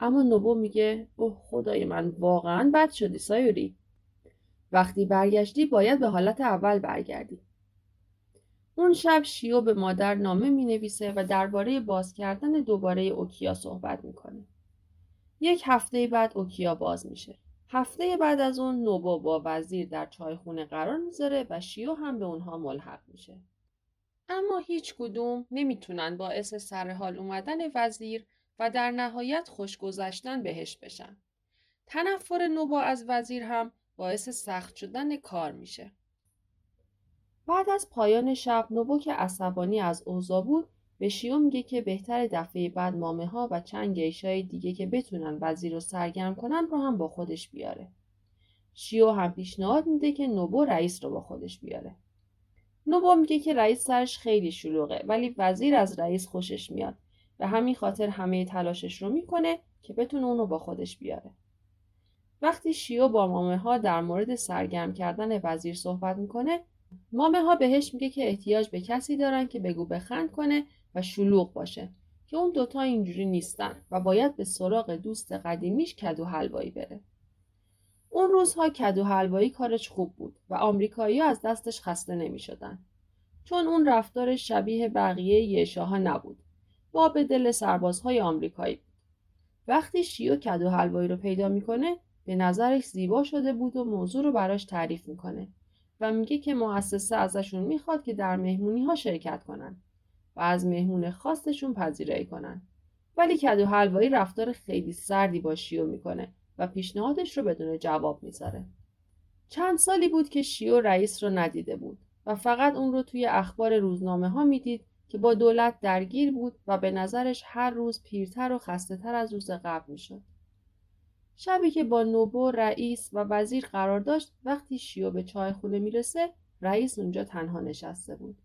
اما نوبو میگه اوه خدای من واقعا بد شدی سایوری. وقتی برگشتی باید به حالت اول برگردی. اون شب شیو به مادر نامه می نویسه و درباره باز کردن دوباره اوکیا صحبت می‌کنه. یک هفته بعد اوکیا باز میشه. هفته بعد از اون نوبو با وزیر در چایخونه قرار می‌ذاره و شیو هم به اونها ملحق میشه. اما هیچ کدوم نمی‌تونن باعث سرحال اومدن وزیر و در نهایت خوشگذشتن بهش بشن. تنفر نوبا از وزیر هم باعث سخت شدن کار میشه. بعد از پایان شب نوبو که عصبانی از اوضاع بود به شیو میگه که بهتر دفعه بعد مامه ها و چند گیشای دیگه که بتونن وزیر رو سرگرم کنن رو هم با خودش بیاره. شیو هم پیشنهاد میده که نوبو رئیس رو با خودش بیاره. نوبو میگه که رئیس سرش خیلی شلوغه ولی وزیر از رئیس خوشش میاد و همین خاطر همه تلاشش رو می‌کنه که بتونه اونو با خودش بیاره. وقتی شیو با مامه ها در مورد سرگرم کردن وزیر صحبت می‌کنه مامه ها بهش میگه که احتیاج به کسی دارن که بگو بخند کنه و شلوغ باشه که اون دوتا اینجوری نیستن و باید به سراغ دوست قدیمیش کدو حلوایی بره. اون روزها کدو حلوایی کارش خوب بود و آمریکایی از دستش خسته نمی شدن. چون اون رفتار شبیه بقیه یشاها نبود. با به دل سربازهای آمریکایی بود. وقتی شیو کدو حلوایی رو پیدا می‌کنه به نظرش زیبا شده بود و موضوع رو براش تعریف می‌کنه و میگه که مؤسسه ازشون می‌خواد که در مهمونی ها شرکت کنن و از مهمون خاصشون پذیرایی کنن ولی کدو حلوایی رفتار خیلی سردی با شیو می‌کنه و پیشنهادش رو بدون جواب می‌ذاره چند سالی بود که شیو رئیس رو ندیده بود و فقط اون رو توی اخبار روزنامه ها می‌دید که با دولت درگیر بود و به نظرش هر روز پیرتر و خسته تر از روز قبل می‌شد. شبی که با نوبو رئیس و وزیر قرار داشت وقتی شیو به چای خونه می‌رسه رئیس اونجا تنها نشسته بود.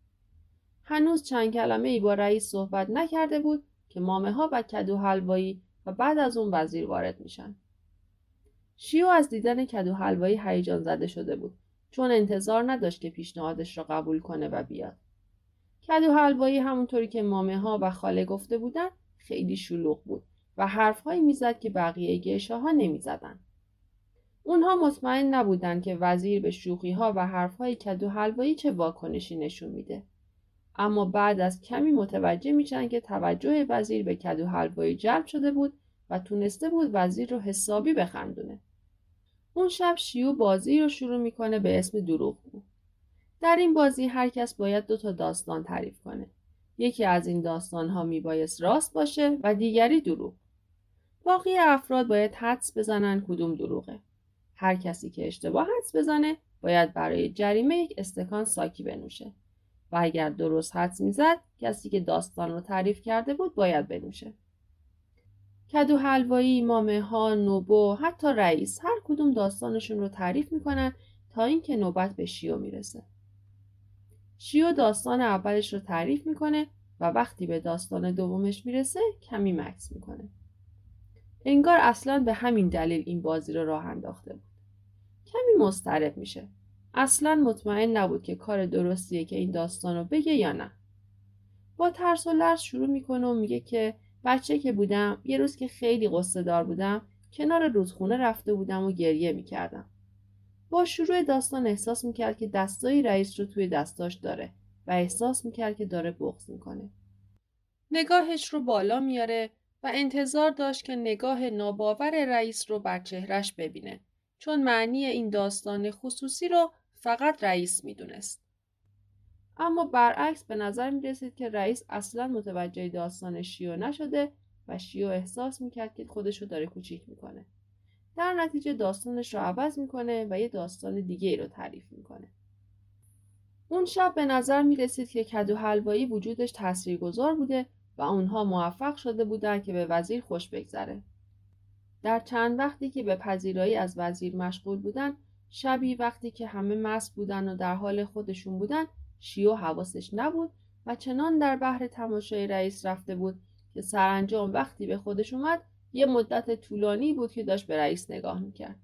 هنوز چند کلمه ای با رئیس صحبت نکرده بود که مامه ها و کدو حلوایی و بعد از اون وزیر وارد میشن. شیو از دیدن کدو حلوایی هیجان زده شده بود چون انتظار نداشت که پیشنهادش را قبول کنه و بیاد. کدو حلوایی همونطوری که مامه ها و خاله گفته بودن خیلی شلوغ بود و حرفهایی می‌زد که بقیه گشه ها نمی‌زدن. اونها مطمئن نبودند که وزیر به شوخی ها و حرفهای کدو حلوایی چه واکنشی نشون میده. اما بعد از کمی متوجه میشن که توجه وزیر به کدو حلوایی جلب شده بود و تونسته بود وزیر رو حسابی بخندونه. اون شب شیو بازی رو شروع می‌کنه به اسم دروغ بود. در این بازی هر کس باید دو تا داستان تعریف کنه. یکی از این داستان ها میبایست راست باشه و دیگری دروغ. باقی افراد باید حدس بزنن کدوم دروغه. هر کسی که اشتباه حدس بزنه باید برای جریمه یک استکان ساکی بنوشه. و اگر درست حدس می‌زد کسی که داستان رو تعریف کرده بود باید بنوشه. کدو حلوایی، مامه ها، نوبو، حتی رئیس هر کدوم داستانشون رو تعریف می‌کنن تا اینکه نوبت به شیو می‌رسه. شیو داستان اولش رو تعریف می‌کنه و وقتی به داستان دومش می‌رسه کمی مکس می‌کنه. انگار اصلا به همین دلیل این بازی رو راه انداخته بود. کمی مضطرب میشه. اصلا مطمئن نبود که کار درستیه که این داستان رو بگه یا نه. با ترس و لرز شروع می‌کنه و میگه که بچه که بودم یه روز که خیلی قصه دار بودم کنار رودخونه رفته بودم و گریه می‌کردم. با شروع داستان احساس می‌کرد که دستای رئیس رو توی دستاش داره و احساس می‌کرد که داره بغض می‌کنه. نگاهش رو بالا میاره و انتظار داشت که نگاه ناباور رئیس رو بر چهرش ببینه چون معنی این داستان خصوصی رو فقط رئیس می‌دونست. اما برعکس به نظر می رسید که رئیس اصلا متوجه داستان شیو نشده و شیو احساس می‌کرد که خودش رو داره کوچیک می‌کنه. در نتیجه داستانش رو عوض می‌کنه و یه داستان دیگه رو تعریف می‌کنه. اون شب به نظر می رسید که کدو حلوایی وجودش تاثیرگذار بوده و اونها موفق شده بودن که به وزیر خوش بگذره. در چند وقتی که به پذیرایی از وزیر مشغول بودن شبی وقتی که همه مست بودن و در حال خودشون بودن شیو حواسش نبود و چنان در بحر تماشای رئیس رفته بود که سرانجام وقتی به خودش اومد یه مدت طولانی بود که داشت به رئیس نگاه می‌کرد.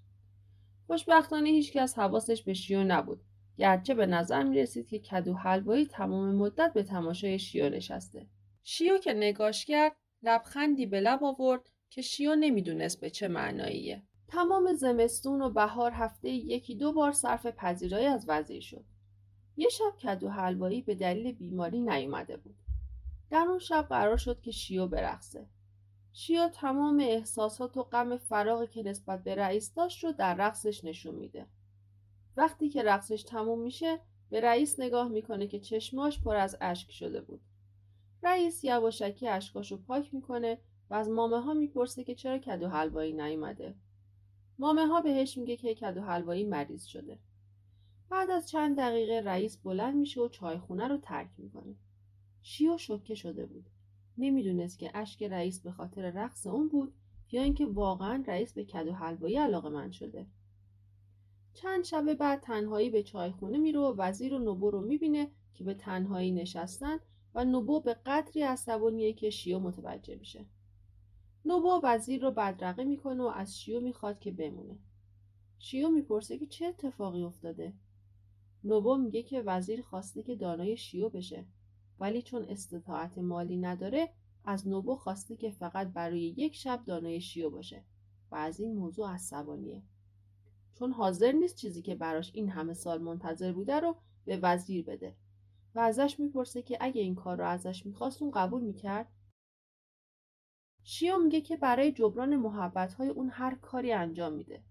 خوشبختانه هیچکس حواسش به شیو نبود گرچه به نظر می رسید که کدو حلوایی تمام مدت به تماشای شیو نشسته. شیو که نگاش کرد لبخندی به لب آورد که شیو نمی‌دونست به چه معناییه. تمام زمستون و بهار هفته یکی دو بار صرف پذیرایی از وزیر شد. یه شب کدو حلوایی به دلیل بیماری نیومده بود. در اون شب قرار شد که شیو برقصه. شیو تمام احساسات و غم فراغی که نسبت به رئیس داشت رو در رقصش نشون میده. وقتی که رقصش تموم میشه به رئیس نگاه می‌کنه که چشماش پر از اشک شده بود. رئیس یواشکی اشکاشو پاک می‌کنه و از مامه ها می‌پرسه که چرا کدو حلوایی نیومده. مامه ها بهش میگه که کدو حلوایی مریض شده. بعد از چند دقیقه رئیس بلند میشه و چایخونه رو ترک می‌کنه. شیو شوکه شده بود. نمی‌دونست که اشک رئیس به خاطر رقص اون بود یا اینکه واقعا رئیس به کدو حلوایی علاقه من شده. چند شب بعد تنهایی به چایخونه میره و وزیر و نوبو رو می‌بینه که به تنهایی نشستن و نوبو به قدری عصبانیه که شیو متوجه میشه. نوبو وزیر رو بدرقه می‌کنه و از شیو می‌خواد که بمونه. شیو می‌پرسه که چه اتفاقی افتاده؟ نوبو میگه که وزیر خواسته که دانای شیو بشه ولی چون استطاعت مالی نداره از نوبو خواسته که فقط برای یک شب دانای شیو باشه و از این موضوع عصبانیه. چون حاضر نیست چیزی که براش این همه سال منتظر بوده رو به وزیر بده و ازش می‌پرسه که اگه این کار رو ازش می‌خواست اون قبول می‌کرد شیو میگه که برای جبران محبت های اون هر کاری انجام میده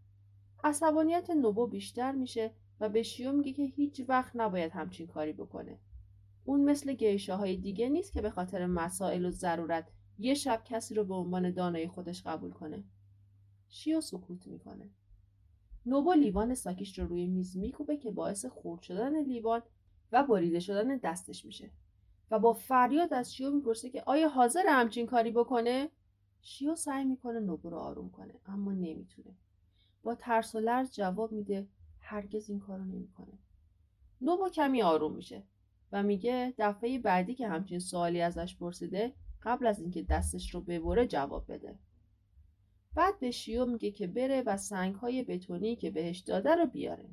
عصبانیت نوبو بیشتر میشه و به شیو میگه که هیچ وقت نباید همچین کاری بکنه. اون مثل گیشاهای دیگه نیست که به خاطر مسائل و ضرورت یه شب کسی رو به عنوان دانای خودش قبول کنه. شیو سکوت می‌کنه. نوبو لیوان ساکیش رو روی میز میکوبه که باعث خورد شدن لیوان و بریده شدن دستش میشه و با فریاد از شیو می‌پرسه که آیا حاضر همچین کاری بکنه شیو سعی می‌کنه نوبو رو آروم کنه اما نمی‌تونه. با ترس و لرز جواب میده هرگز این کارو نمی‌کنه. نوبو کمی آروم میشه و میگه دفعه بعدی که همچین سوالی ازش پرسیده قبل از اینکه دستش رو ببره جواب بده. بعد به شیو میگه که بره و سنگ های بتونی که بهش داده رو بیاره.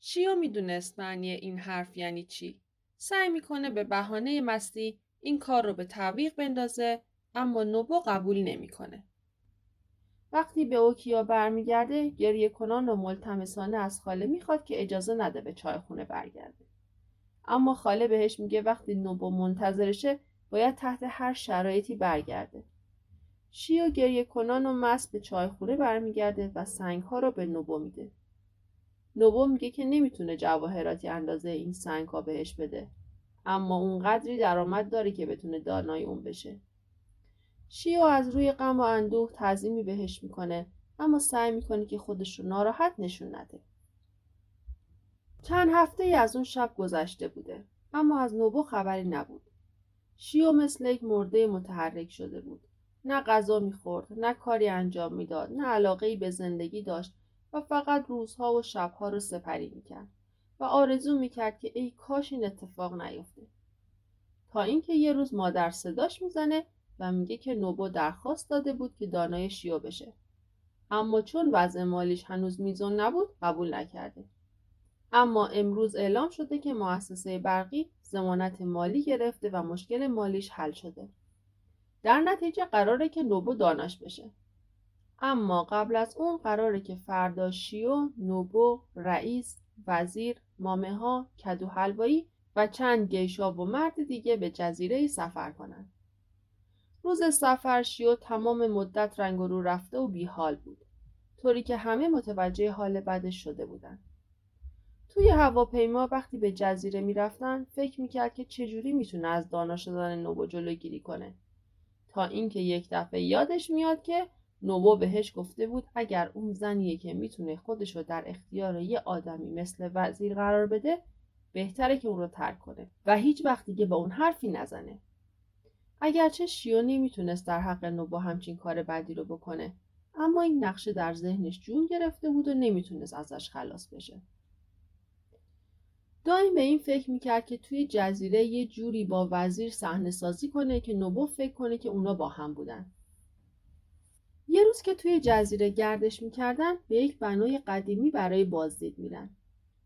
شیو می‌دونست معنی این حرف یعنی چی. سعی می‌کنه به بهانه مستی این کار رو به تعویق بندازه اما نوبو قبول نمی‌کنه. وقتی به اوکیا برمیگرده گریه کنان و ملتمسانه از خاله می‌خواد که اجازه نده به چای خونه برگرده. اما خاله بهش میگه وقتی نوبو منتظرشه باید تحت هر شرایطی برگرده. شیو گریه کنان و مست به چای خونه برمیگرده و سنگ ها رو به نوبو میده. نوبو میگه که نمی‌تونه جواهراتی اندازه این سنگ ها بهش بده. اما اون قدری درآمد داره که بتونه دانای اون بشه. شیو از روی غم و اندوه تعظیمی بهش می‌کنه اما سعی می‌کنه که خودش رو ناراحت نشون نده. چند هفته ای از اون شب گذشته بوده اما از نوبو خبری نبود. شیو مثل یک مرده متحرک شده بود. نه غذا می‌خورد، نه کاری انجام می‌داد، نه علاقه ای به زندگی داشت و فقط روزها و شبها رو سپری می‌کرد و آرزو می‌کرد که ای کاش این اتفاق نیفته. تا اینکه یه روز مادر صداش می‌زنه و میگه که نوبو درخواست داده بود که دانای شیو بشه. اما چون وضع مالیش هنوز میزون نبود قبول نکرده. اما امروز اعلام شده که مؤسسه برقی زمانت مالی گرفته و مشکل مالیش حل شده. در نتیجه قراره که نوبو داناش بشه. اما قبل از اون قراره که فردا شیو، نوبو، رئیس، وزیر، مامه ها، کدو حلوایی و چند گیشاب و مرد دیگه به جزیره سفر کنند. روز سفر شیو تمام مدت رنگ رو رفته و بیحال بود. طوری که همه متوجه حال بدش شده بودن. توی هواپیما وقتی به جزیره می‌رفتن فکر می‌کرد که چجوری می‌تونه از دانا شدن نوبو جلوگیری کنه. تا اینکه یک دفعه یادش میاد که نوبو بهش گفته بود اگر اون زنیه که می‌تونه خودش رو در اختیار یه آدمی مثل وزیر قرار بده بهتره که اون رو ترک کنه. و هیچ وقت دیگه با اون حرفی نزنه. اگرچه شیو نمی‌تونست در حق نوبا همچین کار بدی رو بکنه اما این نقشه در ذهنش جون گرفته بود و نمی‌تونست ازش خلاص بشه. دایم به این فکر می‌کرد که توی جزیره یه جوری با وزیر صحنه سازی کنه که نوبو فکر کنه که اونا با هم بودن. یه روز که توی جزیره گردش می‌کردن به یک بنای قدیمی برای بازدید میرن.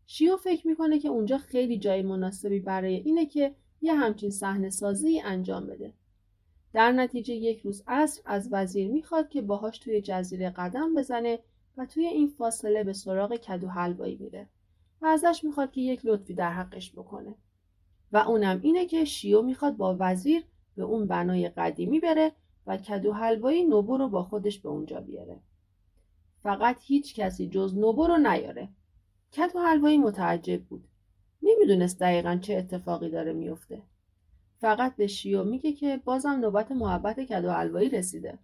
شیو فکر می‌کنه که اونجا خیلی جای مناسبی برای اینه که یه همچین صحنه سازی انجام بده. در نتیجه یک روز عصر از وزیر می‌خواد که باهاش توی جزیره قدم بزنه و توی این فاصله به سراغ کدو حلوایی میره و ازش می‌خواد که یک لطفی در حقش بکنه. و اونم اینه که شیو می‌خواد با وزیر به اون بنای قدیمی بره و کدو حلوایی نوبو رو با خودش به اونجا بیاره. فقط هیچ کسی جز نوبو رو نیاره. کدو حلوایی متعجب بود. نمی‌دونست دقیقا چه اتفاقی داره میفته فقط به شیو میگه که بازم نوبت محبت کدو حلوایی رسیده.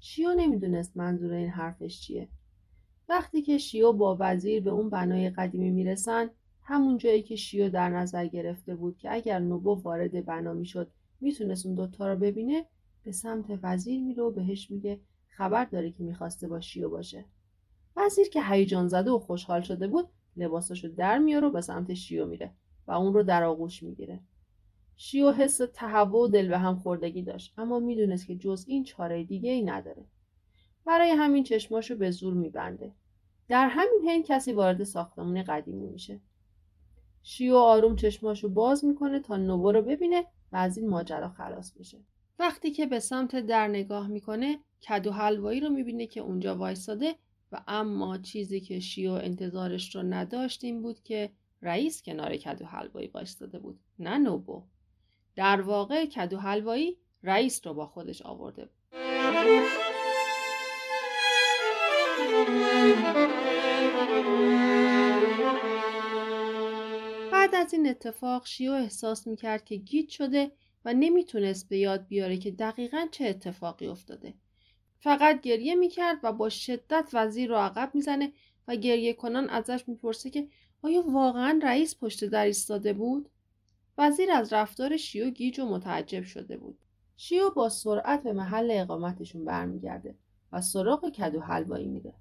شیو نمی‌دونست منظور این حرفش چیه. وقتی که شیو با وزیر به اون بنای قدیمی می‌رسن همون جایی که شیو در نظر گرفته بود که اگر نوبو وارد بنا می‌شد می‌تونست اون دوتا رو ببینه به سمت وزیر میره و بهش میگه خبر داره که می‌خواسته با شیو باشه. وزیر که هیجان زده و خوشحال شده بود لباساشو در میاره و به سمت شیو میره و اون رو در آغوش می‌گیره. شیو حس تهوع و دل به هم خوردگی داشت. اما می‌دونست که جز این چاره دیگه ای نداره. برای همین چشماشو به زور میبنده. در همین حین کسی وارد ساختمون قدیمی میشه. شیو آروم چشماشو باز می‌کنه تا نوبو رو ببینه و از این ماجرا خلاص بشه. وقتی که به سمت در نگاه می‌کنه کدو حلوایی رو می‌بینه که اونجا وایساده و اما چیزی که شیو انتظارش رو نداشت این بود که رئیس کنار کدو حلوایی وایستاده بود نه نوبو در واقع کدو حلوایی رئیس رو با خودش آورده بود. بعد از این اتفاق شیو احساس می‌کرد که گیج شده و نمی‌تونست به یاد بیاره که دقیقا چه اتفاقی افتاده. فقط گریه می‌کرد و با شدت وزیر رو عقب می‌زنه و گریه کنان ازش می‌پرسه که آیا واقعا رئیس پشت در ایستاده بود؟ وزیر از رفتار شیو گیج و متعجب شده بود. شیو با سرعت به محل اقامتشون برمیگرده و سراغ کدو حلوایی میره.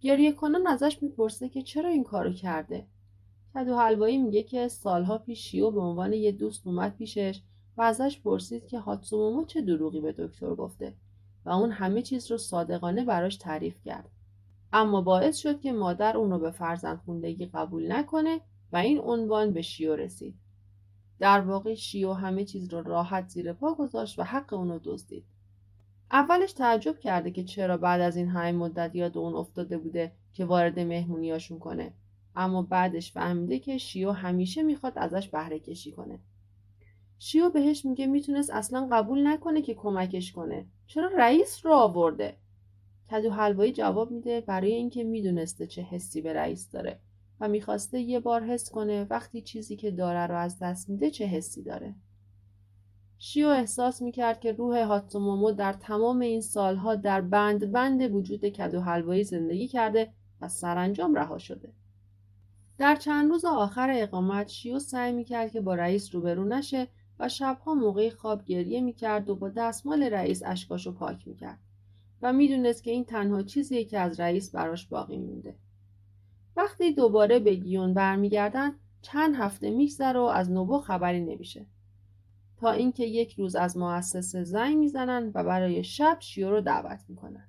گریه کنان ازش می‌پرسه که چرا این کارو کرده؟ کدو حلوایی میگه که سالها پیش شیو به عنوان یه دوست اومد پیشش و ازش پرسید که هاتسومومو چه دروغی به دکتر گفته و اون همه چیز رو صادقانه براش تعریف کرد. اما باعث شد که مادر اون رو به فرزند خوندگی قبول نکنه و این عنوان به شیو رسید. در واقع شیو همه چیز رو راحت زیر پا گذاشت و حق اونو دزدید. اولش تعجب کرده که چرا بعد از این همه مدت یاد اون افتاده بوده که وارد مهمونیاشون کنه. اما بعدش فهمیده که شیو همیشه می‌خواد ازش بهره کشی کنه. شیو بهش میگه می‌تونست اصلا قبول نکنه که کمکش کنه. چرا رئیس رو آورده؟ کدو حلوایی جواب میده برای اینکه می‌دونسته چه حسی به رئیس داره. و می‌خواسته یه بار حس کنه وقتی چیزی که داره رو از دست میده چه حسی داره شیو احساس می‌کرد که روح هاتسومومو در تمام این سالها در بند بند وجود کدو حلوایی زندگی کرده و سرانجام رها شده. در چند روز آخر اقامت شیو سعی می‌کرد که با رئیس روبرو نشه و شبها موقع خواب گریه می‌کرد و با دستمال رئیس اشکاشو پاک می‌کرد و می‌دونست که این تنها چیزیه که از رئیس براش باقی مونده. وقتی دوباره به گیون برمیگردن چند هفته میگذره و از نوبو خبری نمیشه. تا اینکه یک روز از مؤسسه زنگ می‌زنن و برای شب شیو رو دعوت می‌کنن.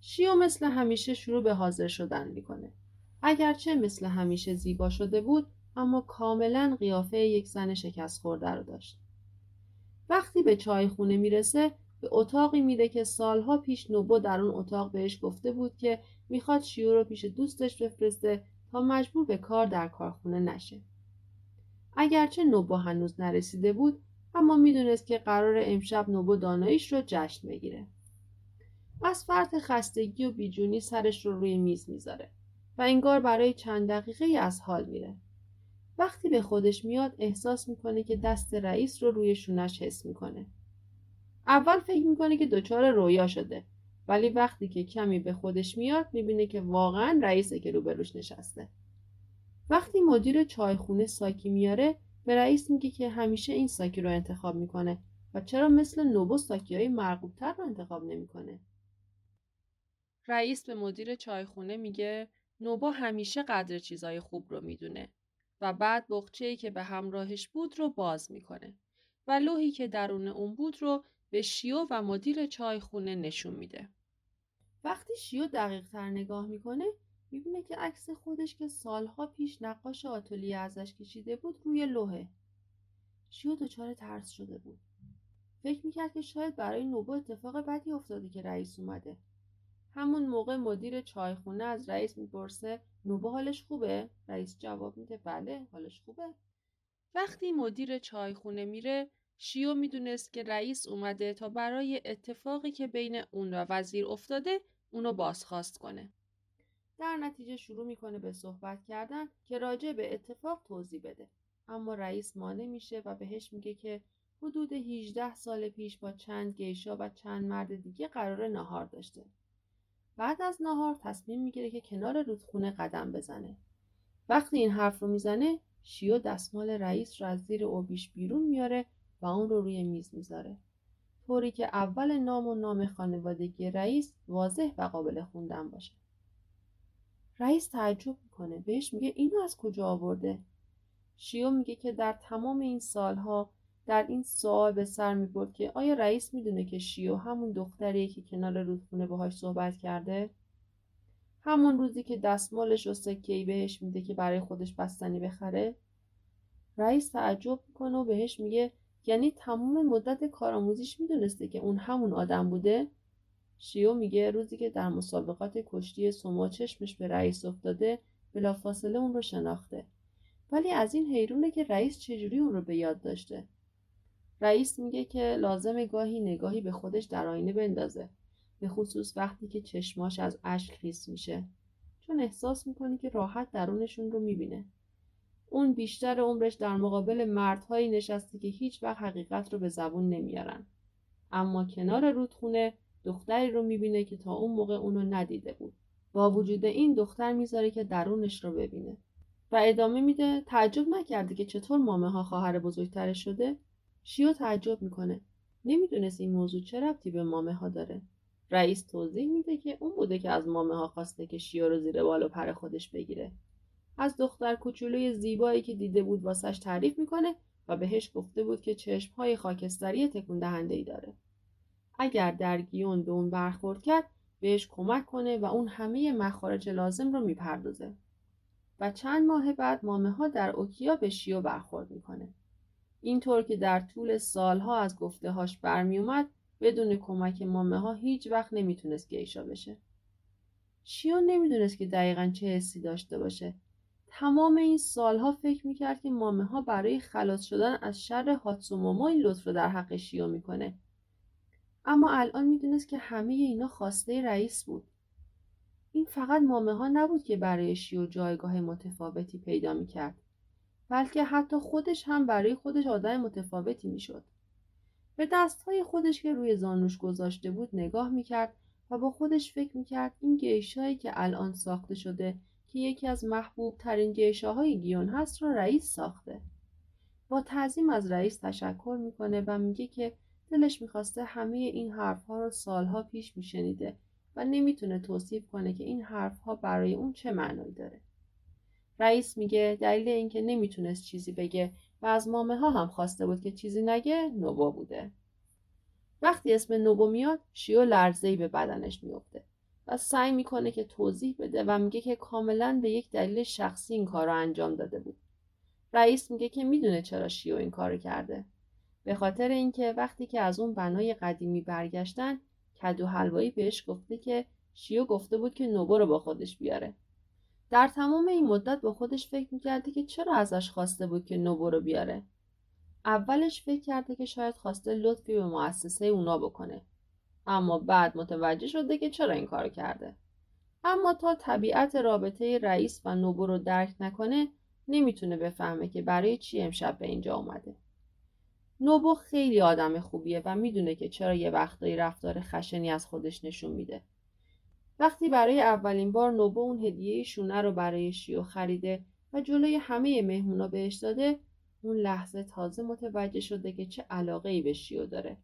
شیو مثل همیشه شروع به حاضر شدن می‌کنه. اگرچه مثل همیشه زیبا شده بود اما کاملا قیافه یک زن شکست خورده رو داشت. وقتی به چای خونه می‌رسه به اتاقی میره که سالها پیش نوبو در اون اتاق بهش گفته بود که می‌خواد شیو رو پیش دوستش بفرسته تا مجبور به کار در کارخونه نشه. اگرچه نوبو هنوز نرسیده بود اما می‌دونست که قرار امشب نوبو داناییش رو جشن بگیره. از فرط خستگی و بیجونی سرش رو روی میز می‌ذاره و انگار برای چند دقیقه از حال میره. وقتی به خودش میاد احساس می‌کنه که دست رئیس رو روی شونش حس می‌کنه. اول فکر می‌کنه که دچار رویا شده. ولی وقتی که کمی به خودش میاد می‌بینه که واقعا رئیسه که روبروش نشسته. وقتی مدیر چایخونه ساکی میاره به رئیس میگه که همیشه این ساکی رو انتخاب می‌کنه و چرا مثل نوبو ساکی های مرغوبتر رو انتخاب نمی‌کنه؟ رئیس به مدیر چایخونه میگه نوبو همیشه قدر چیزای خوب رو می‌دونه و بعد بخچه که به همراهش بود رو باز می‌کنه و لوحی که درون اون بود رو به شیو و مدیر چایخونه نشون میده. وقتی شیو دقیق تر نگاه می‌کنه می‌بینه که عکس خودش که سالها پیش نقاش آتولیه ازش کشیده بود روی لوحه. شیو دچار ترس شده بود. فکر می‌کرد که شاید برای نوبو اتفاق بدی افتاده که رئیس اومده. همون موقع مدیر چایخونه از رئیس می‌پرسه نوبو حالش خوبه؟ رئیس جواب میده بله حالش خوبه. وقتی مدیر چایخونه میره شیو می‌دونست که رئیس اومده تا برای اتفاقی که بین اون و وزیر افتاده اونو بازخواست کنه. در نتیجه شروع می‌کنه به صحبت کردن که راجع به اتفاق توضیح بده. اما رئیس مانع میشه و بهش میگه که حدود 18 سال پیش با چند گیشا و چند مرد دیگه قرار نهار داشته. بعد از نهار تصمیم می‌گیره که کنار رودخونه قدم بزنه. وقتی این حرف رو می‌زنه شیو دستمال رئیس رو از زیر اوبیش بیرون میاره و اون رو روی میز می‌ذاره. طوری که اول نام و نام خانوادگی رئیس واضح و قابل خوندن باشه. رئیس تعجب می‌کنه. بهش میگه اینو از کجا آورده؟ شیو میگه که در تمام این سالها در این سوال به سر می‌برد که آیا رئیس می‌دونه که شیو همون دختریه که کنار رودخونه باهاش صحبت کرده؟ همون روزی که دستمالش و سکهی بهش میده که برای خودش بستنی بخره؟ رئیس تعجب می‌کنه و بهش میگه یعنی تمام مدت کارآموزیش می‌دونسته که اون همون آدم بوده؟ شیو میگه روزی که در مسابقات کشتی سومو چشمش به رئیس افتاده بلافاصله اون رو شناخته. ولی از این حیرونه که رئیس چجوری اون رو به یاد داشته؟ رئیس میگه که لازم گاهی نگاهی به خودش در آینه بندازه به خصوص وقتی که چشماش از اشک خیس میشه. چون احساس می‌کنه که راحت درونشون رو می‌بینه. اون بیشتر عمرش در مقابل مردهایی نشسته که هیچ وقت حقیقت رو به زبون نمیارن. اما کنار رودخونه دختری رو می‌بینه که تا اون موقع اونو ندیده بود. با وجود این دختر می‌ذاره که درونش رو ببینه. و ادامه میده تعجب نکرده که چطور مامه ها خواهر بزرگترش شده؟ شیو تعجب می‌کنه. نمی‌دونست این موضوع چه ربطی به مامه ها داره. رئیس توضیح میده که اون بوده که از مامه ها خواسته که شیو رو زیر بال و پر خودش بگیره. از دختر کوچولوی زیبایی که دیده بود واسش تعریف می‌کنه و بهش گفته بود که چشمهای خاکستری تکون دهنده ای داره. اگر در گیون به اون برخورد کرد بهش کمک کنه و اون همه مخارج لازم رو می‌پردازه. و چند ماه بعد مامه ها در اوکیا به شیو برخورد می‌کنه. اینطور که در طول سالها از گفته هاش برمیومد بدون کمک مامه ها هیچ وقت نمی‌تونست گیشا بشه. شیو نمی‌دونست که دقیقا چه حسی داشته باشه تمام این سالها فکر می‌کرد که مامه ها برای خلاص شدن از شر هاتسومومو این لطف رو در حق شیو می‌کنه. اما الان می‌دونست که همه اینا خواسته رئیس بود. این فقط مامه ها نبود که برای شیو جایگاه متفاوتی پیدا می‌کرد. بلکه حتی خودش هم برای خودش آدم متفاوتی می‌شد. به دستهای خودش که روی زانوش گذاشته بود نگاه می‌کرد و با خودش فکر می‌کرد این گیشایی که الان ساخته شده که یکی از محبوب ترین گیشاهای گیون هست رو رئیس ساخته. با تعظیم از رئیس تشکر می‌کنه و میگه که دلش می‌خواسته همه این حرفها رو سالها پیش میشنیده و نمی‌تونه توصیف کنه که این حرفها برای اون چه معنایی داره. رئیس میگه دلیل اینکه نمی‌تونست چیزی بگه و از مامه ها هم خواسته بود که چیزی نگه نوبا بوده. وقتی اسم نوبو میاد شیو لرزهی به بدنش میفته. و سعی می‌کنه که توضیح بده و میگه که کاملا به یک دلیل شخصی این کار رو انجام داده بود. رئیس میگه که می‌دونه چرا شیو این کار کرده. به خاطر اینکه وقتی که از اون بنای قدیمی برگشتن کدو حلوایی بهش گفته که شیو گفته بود که نوبو رو با خودش بیاره. در تمام این مدت با خودش فکر می‌کرده که چرا ازش خواسته بود که نوبو رو بیاره. اولش فکر کرده که شاید خواسته لطفی به مؤسسه اونا بکنه اما بعد متوجه شده که چرا این کار کرده. اما تا طبیعت رابطه رئیس و نوبو رو درک نکنه نمی‌تونه بفهمه که برای چی امشب به اینجا اومده. نوبو خیلی آدم خوبیه و می‌دونه که چرا یه وقتایی رفتار خشنی از خودش نشون میده. وقتی برای اولین بار نوبو اون هدیه شونه رو برای شیو خریده و جلوی همه مهمونا بهش داده اون لحظه تازه متوجه شده که چه علاقه ای به شیو داره.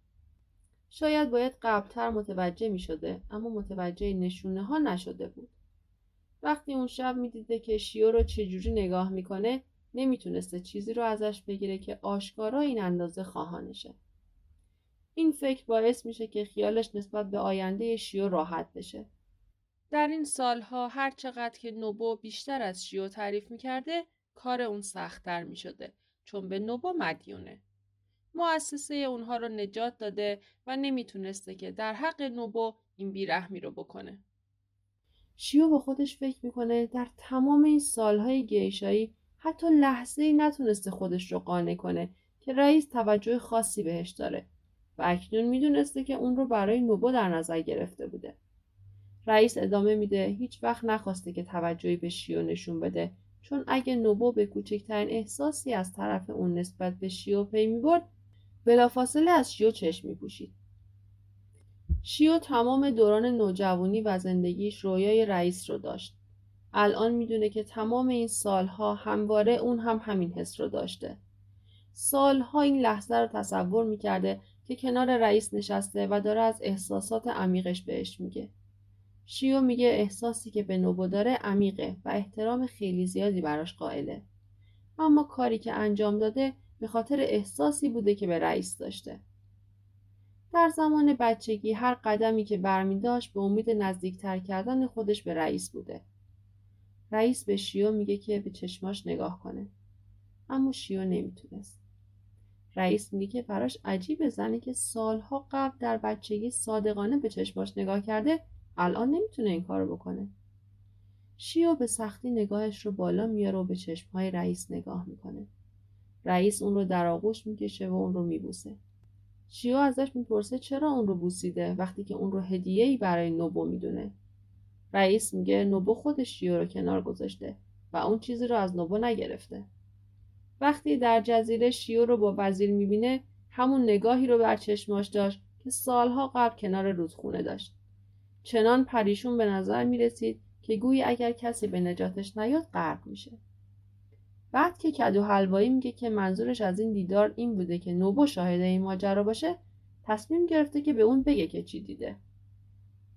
شاید باید قبلتر متوجه می شده اما متوجه نشونه ها نشده بود. وقتی اون شب می‌دیده که شیو رو چجوری نگاه می‌کنه نمی‌تونسته چیزی رو ازش بگیره که آشکارا این اندازه خواهانشه. این فکر باعث میشه که خیالش نسبت به آینده شیو راحت بشه. در این سالها هر چقدر که نوبو بیشتر از شیو تعریف می‌کرده کار اون سختتر می‌شده چون به نوبو مدیونه. مؤسسه اونها رو نجات داده و نمی‌تونسته که در حق نوبو این بیرحمی رو بکنه. شیو با خودش فکر می‌کنه در تمام این سالهای گیشایی حتی لحظه ای نتونسته خودش رو قانع کنه که رئیس توجه خاصی بهش داره و اکنون می‌دونسته که اون رو برای نوبو در نظر گرفته بوده. رئیس ادامه میده هیچ وقت نخواسته که توجهی به شیو نشون بده چون اگه نوبو به کوچکترین احساسی از طرف اون نسبت به شیو پی می‌برد بلافاصله از شیو چشم پوشید. شیو تمام دوران نوجوانی و زندگیش رویای رئیس رو داشت. الان می‌دونه که تمام این سالها همواره اون هم همین حس رو داشته. سالها این لحظه رو تصور می‌کرده که کنار رئیس نشسته و داره از احساسات عمیقش بهش میگه. شیو میگه احساسی که به نوبو داره عمیقه و احترام خیلی زیادی براش قائله. اما کاری که انجام داده به خاطر احساسی بوده که به رئیس داشته. در زمان بچگی هر قدمی که برمی داشت به امید نزدیکتر کردن خودش به رئیس بوده. رئیس به شیو میگه که به چشماش نگاه کنه. اما شیو نمی‌تونست. رئیس میگه که براش عجیب زنی که سالها قبل در بچگی صادقانه به چشماش نگاه کرده الان نمی‌تونه این کارو بکنه. شیو به سختی نگاهش رو بالا میاره و به چشمهای رئیس نگاه می‌کنه. رئیس اون رو در آغوش می‌کشه و اون رو میبوسه. شیو ازش می‌پرسه چرا اون رو بوسیده وقتی که اون رو هدیه‌ای برای نوبو می‌دونه. رئیس میگه نوبو خودش شیو رو کنار گذاشته و اون چیزی رو از نوبو نگرفته. وقتی در جزیره شیو رو با وزیر می‌بینه همون نگاهی رو بر چشماش داشت که سالها قبل کنار رودخونه داشت چنان پریشون به نظر می‌رسید که گویی اگر کسی به نجاتش نیاد غرق میشه بعد که کدو حلوایی میگه که منظورش از این دیدار این بوده که نوبو شاهد این ماجرا باشه تصمیم گرفته که به اون بگه که چی دیده.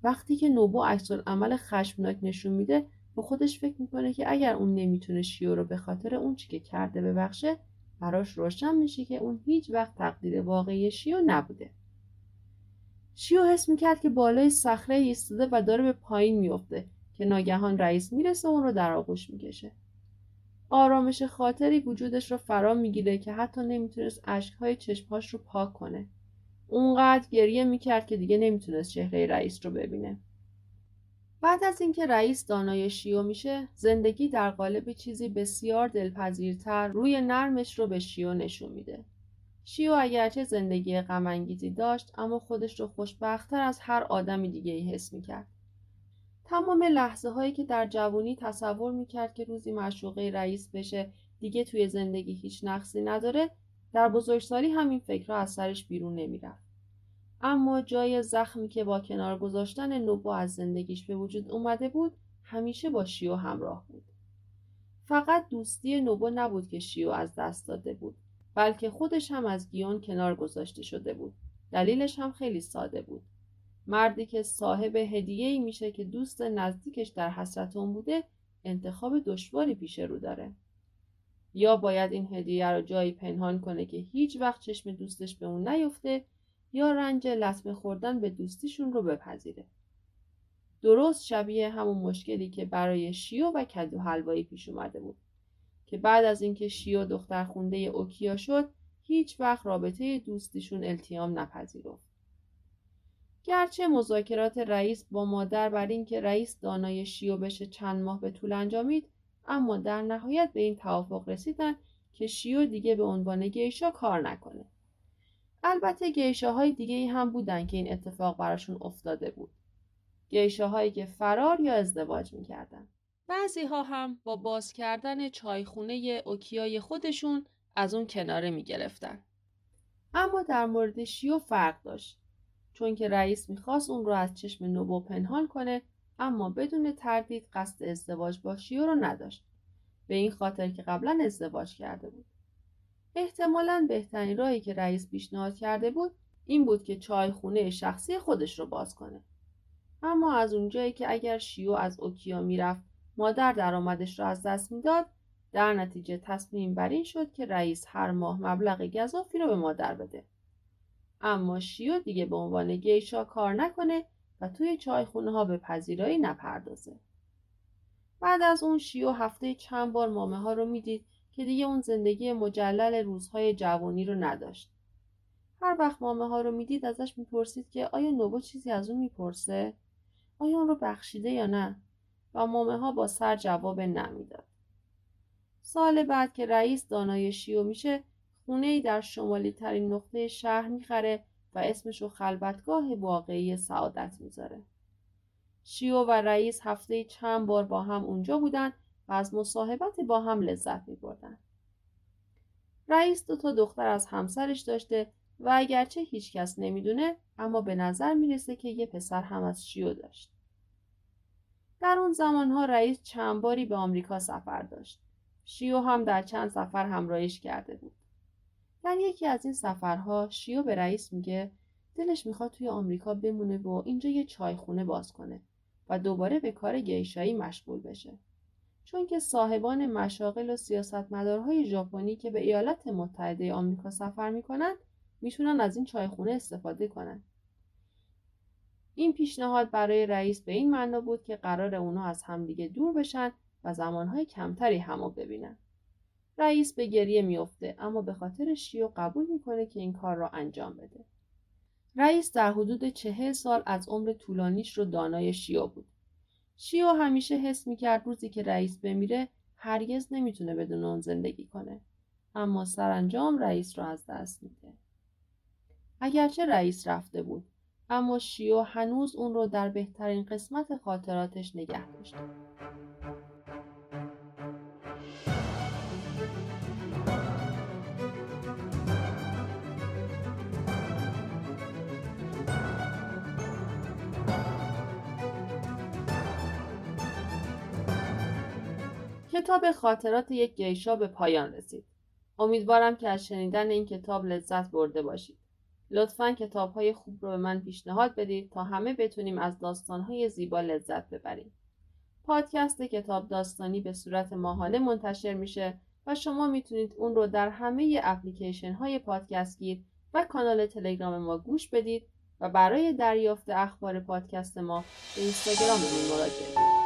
وقتی که نوبو عکس عمل خشمناک نشون میده با خودش فکر می‌کنه که اگر اون نمی‌تونه شیو رو به خاطر اون چی که کرده ببخشه براش روشن میشه که اون هیچ وقت تقدیر واقعی شیو نبوده. شیو حس می‌کرد که بالای صخره ایستاده و داره به پایین میفته که ناگهان رئیس می‌رسه اون رو در آغوش می‌کشه. آرامش خاطری وجودش رو فرا می‌گیره که حتی نمی‌تونست اشکهای چشمهاش رو پاک کنه. اونقدر گریه می‌کرد که دیگه نمی‌تونست چهره رئیس رو ببینه. بعد از اینکه رئیس دانای شیو میشه زندگی در قالب چیزی بسیار دلپذیرتر روی نرمش رو به شیو نشون میده. شیو اگرچه زندگی غمانگیزی داشت اما خودش رو خوشبختتر از هر آدمی دیگه ای حس می‌کرد. تمام لحظه هایی که در جوانی تصور می‌کرد که روزی معشوقه رئیس بشه دیگه توی زندگی هیچ نقصی نداره در بزرگسالی همین فکرها از سرش بیرون نمی‌رفت. اما جای زخمی که با کنار گذاشتن نوبو از زندگیش به وجود اومده بود همیشه با شیو همراه بود. فقط دوستی نوبو نبود که شیو از دست داده بود بلکه خودش هم از گیون کنار گذاشته شده بود. دلیلش هم خیلی ساده بود. مردی که صاحب هدیه ای میشه که دوست نزدیکش در حسرت اون بوده انتخاب دشواری پیش رو داره. یا باید این هدیه رو جایی پنهان کنه که هیچ وقت چشم دوستش به اون نیفته یا رنج لطمه خوردن به دوستیشون رو بپذیره. درست شبیه همون مشکلی که برای شیو و کدو حلوایی پیش اومده بود که بعد از اینکه شیو دختر خونده اوکیا شد هیچ وقت رابطه دوستیشون التیام نپذیرفت. گرچه مذاکرات رئیس با مادر بر اینکه رئیس دانای شیو بشه چند ماه به طول انجامید اما در نهایت به این توافق رسیدن که شیو دیگه به عنوان گیشا کار نکنه. البته گیشاهای دیگه ای هم بودن که این اتفاق براشون افتاده بود. گیشاهایی که فرار یا ازدواج می‌کردن. بعضی ها هم با باز کردن چایخونه اوکیای خودشون از اون کناره می‌گرفتن. اما در مورد شیو فرق داشت. چون که رئیس می‌خواست اون رو از چشم نوبو پنهان کنه اما بدون تردید قصد ازدواج با شیو رو نداشت. به این خاطر که قبلا ازدواج کرده بود. احتمالا بهترین راهی که رئیس پیشنهاد کرده بود این بود که چای خونه شخصی خودش رو باز کنه. اما از اونجایی که اگر شیو از اوکیا می‌رفت مادر درآمدش را از دست می‌داد در نتیجه تصمیم بر این شد که رئیس هر ماه مبلغ گذافی رو به مادر بده. اما شیو دیگه به عنوان گیشا کار نکنه و توی چایخونه ها به پذیرایی نپردازه. بعد از اون شیو هفته چند بار مامه ها رو می‌دید که دیگه اون زندگی مجلل روزهای جوانی رو نداشت. هر وقت مامه ها رو می‌دید ازش می‌پرسید که آیا نوبو چیزی از اون می‌پرسه؟ آیا اون رو بخشیده یا نه؟ و مامه ها با سر جواب نمی‌داد سال بعد که رئیس دانای شیو میشه خونه ای در شمالی ترین نقطه شهر می‌خره و اسمشو خلبتگاه واقعی سعادت می‌ذاره. شیو و رئیس هفته چند بار با هم اونجا بودن و از مصاحبت با هم لذت میبردن. رئیس دو تا دختر از همسرش داشته و اگرچه هیچکس نمی‌دونه اما به نظر می‌رسه که یه پسر هم از شیو داشت. در اون زمانها رئیس چند باری به آمریکا سفر داشت. شیو هم در چند سفر همراهیش کرده بود. در یکی از این سفرها شیو به رئیس میگه دلش می‌خواد توی آمریکا بمونه و اینجا یه چایخونه باز کنه و دوباره به کار گیشایی مشغول بشه. چون که صاحبان مشاغل و سیاستمدارهای ژاپنی که به ایالات متحده آمریکا سفر می‌کنن می‌تونن از این چایخونه استفاده کنن. این پیشنهاد برای رئیس به این معنا بود که قرار اونا از همدیگه دور بشن و زمانهای کمتری همو ببینن. رئیس به گریه میافته اما به خاطر شیو قبول می‌کنه که این کار را انجام بده. رئیس در حدود چهل سال از عمر طولانیش رو دانای شیو بود. شیو همیشه حس می‌کرد روزی که رئیس بمیره هرگز نمی‌تونه بدون اون زندگی کنه. اما سرانجام رئیس رو از دست میده. اگرچه رئیس رفته بود اما شیو هنوز اون رو در بهترین قسمت خاطراتش نگه داشت. کتاب خاطرات یک گیشا به پایان رسید. امیدوارم که از شنیدن این کتاب لذت برده باشید. لطفا کتاب های خوب رو به من پیشنهاد بدید تا همه بتونیم از داستان های زیبا لذت ببریم. پادکست کتاب داستانی به صورت ماهانه منتشر میشه و شما می‌تونید اون رو در همه اپلیکیشن های پادکست گیر و کانال تلگرام ما گوش بدید و برای دریافت اخبار پادکست ما به اینستاگراممون مراجعه کنید.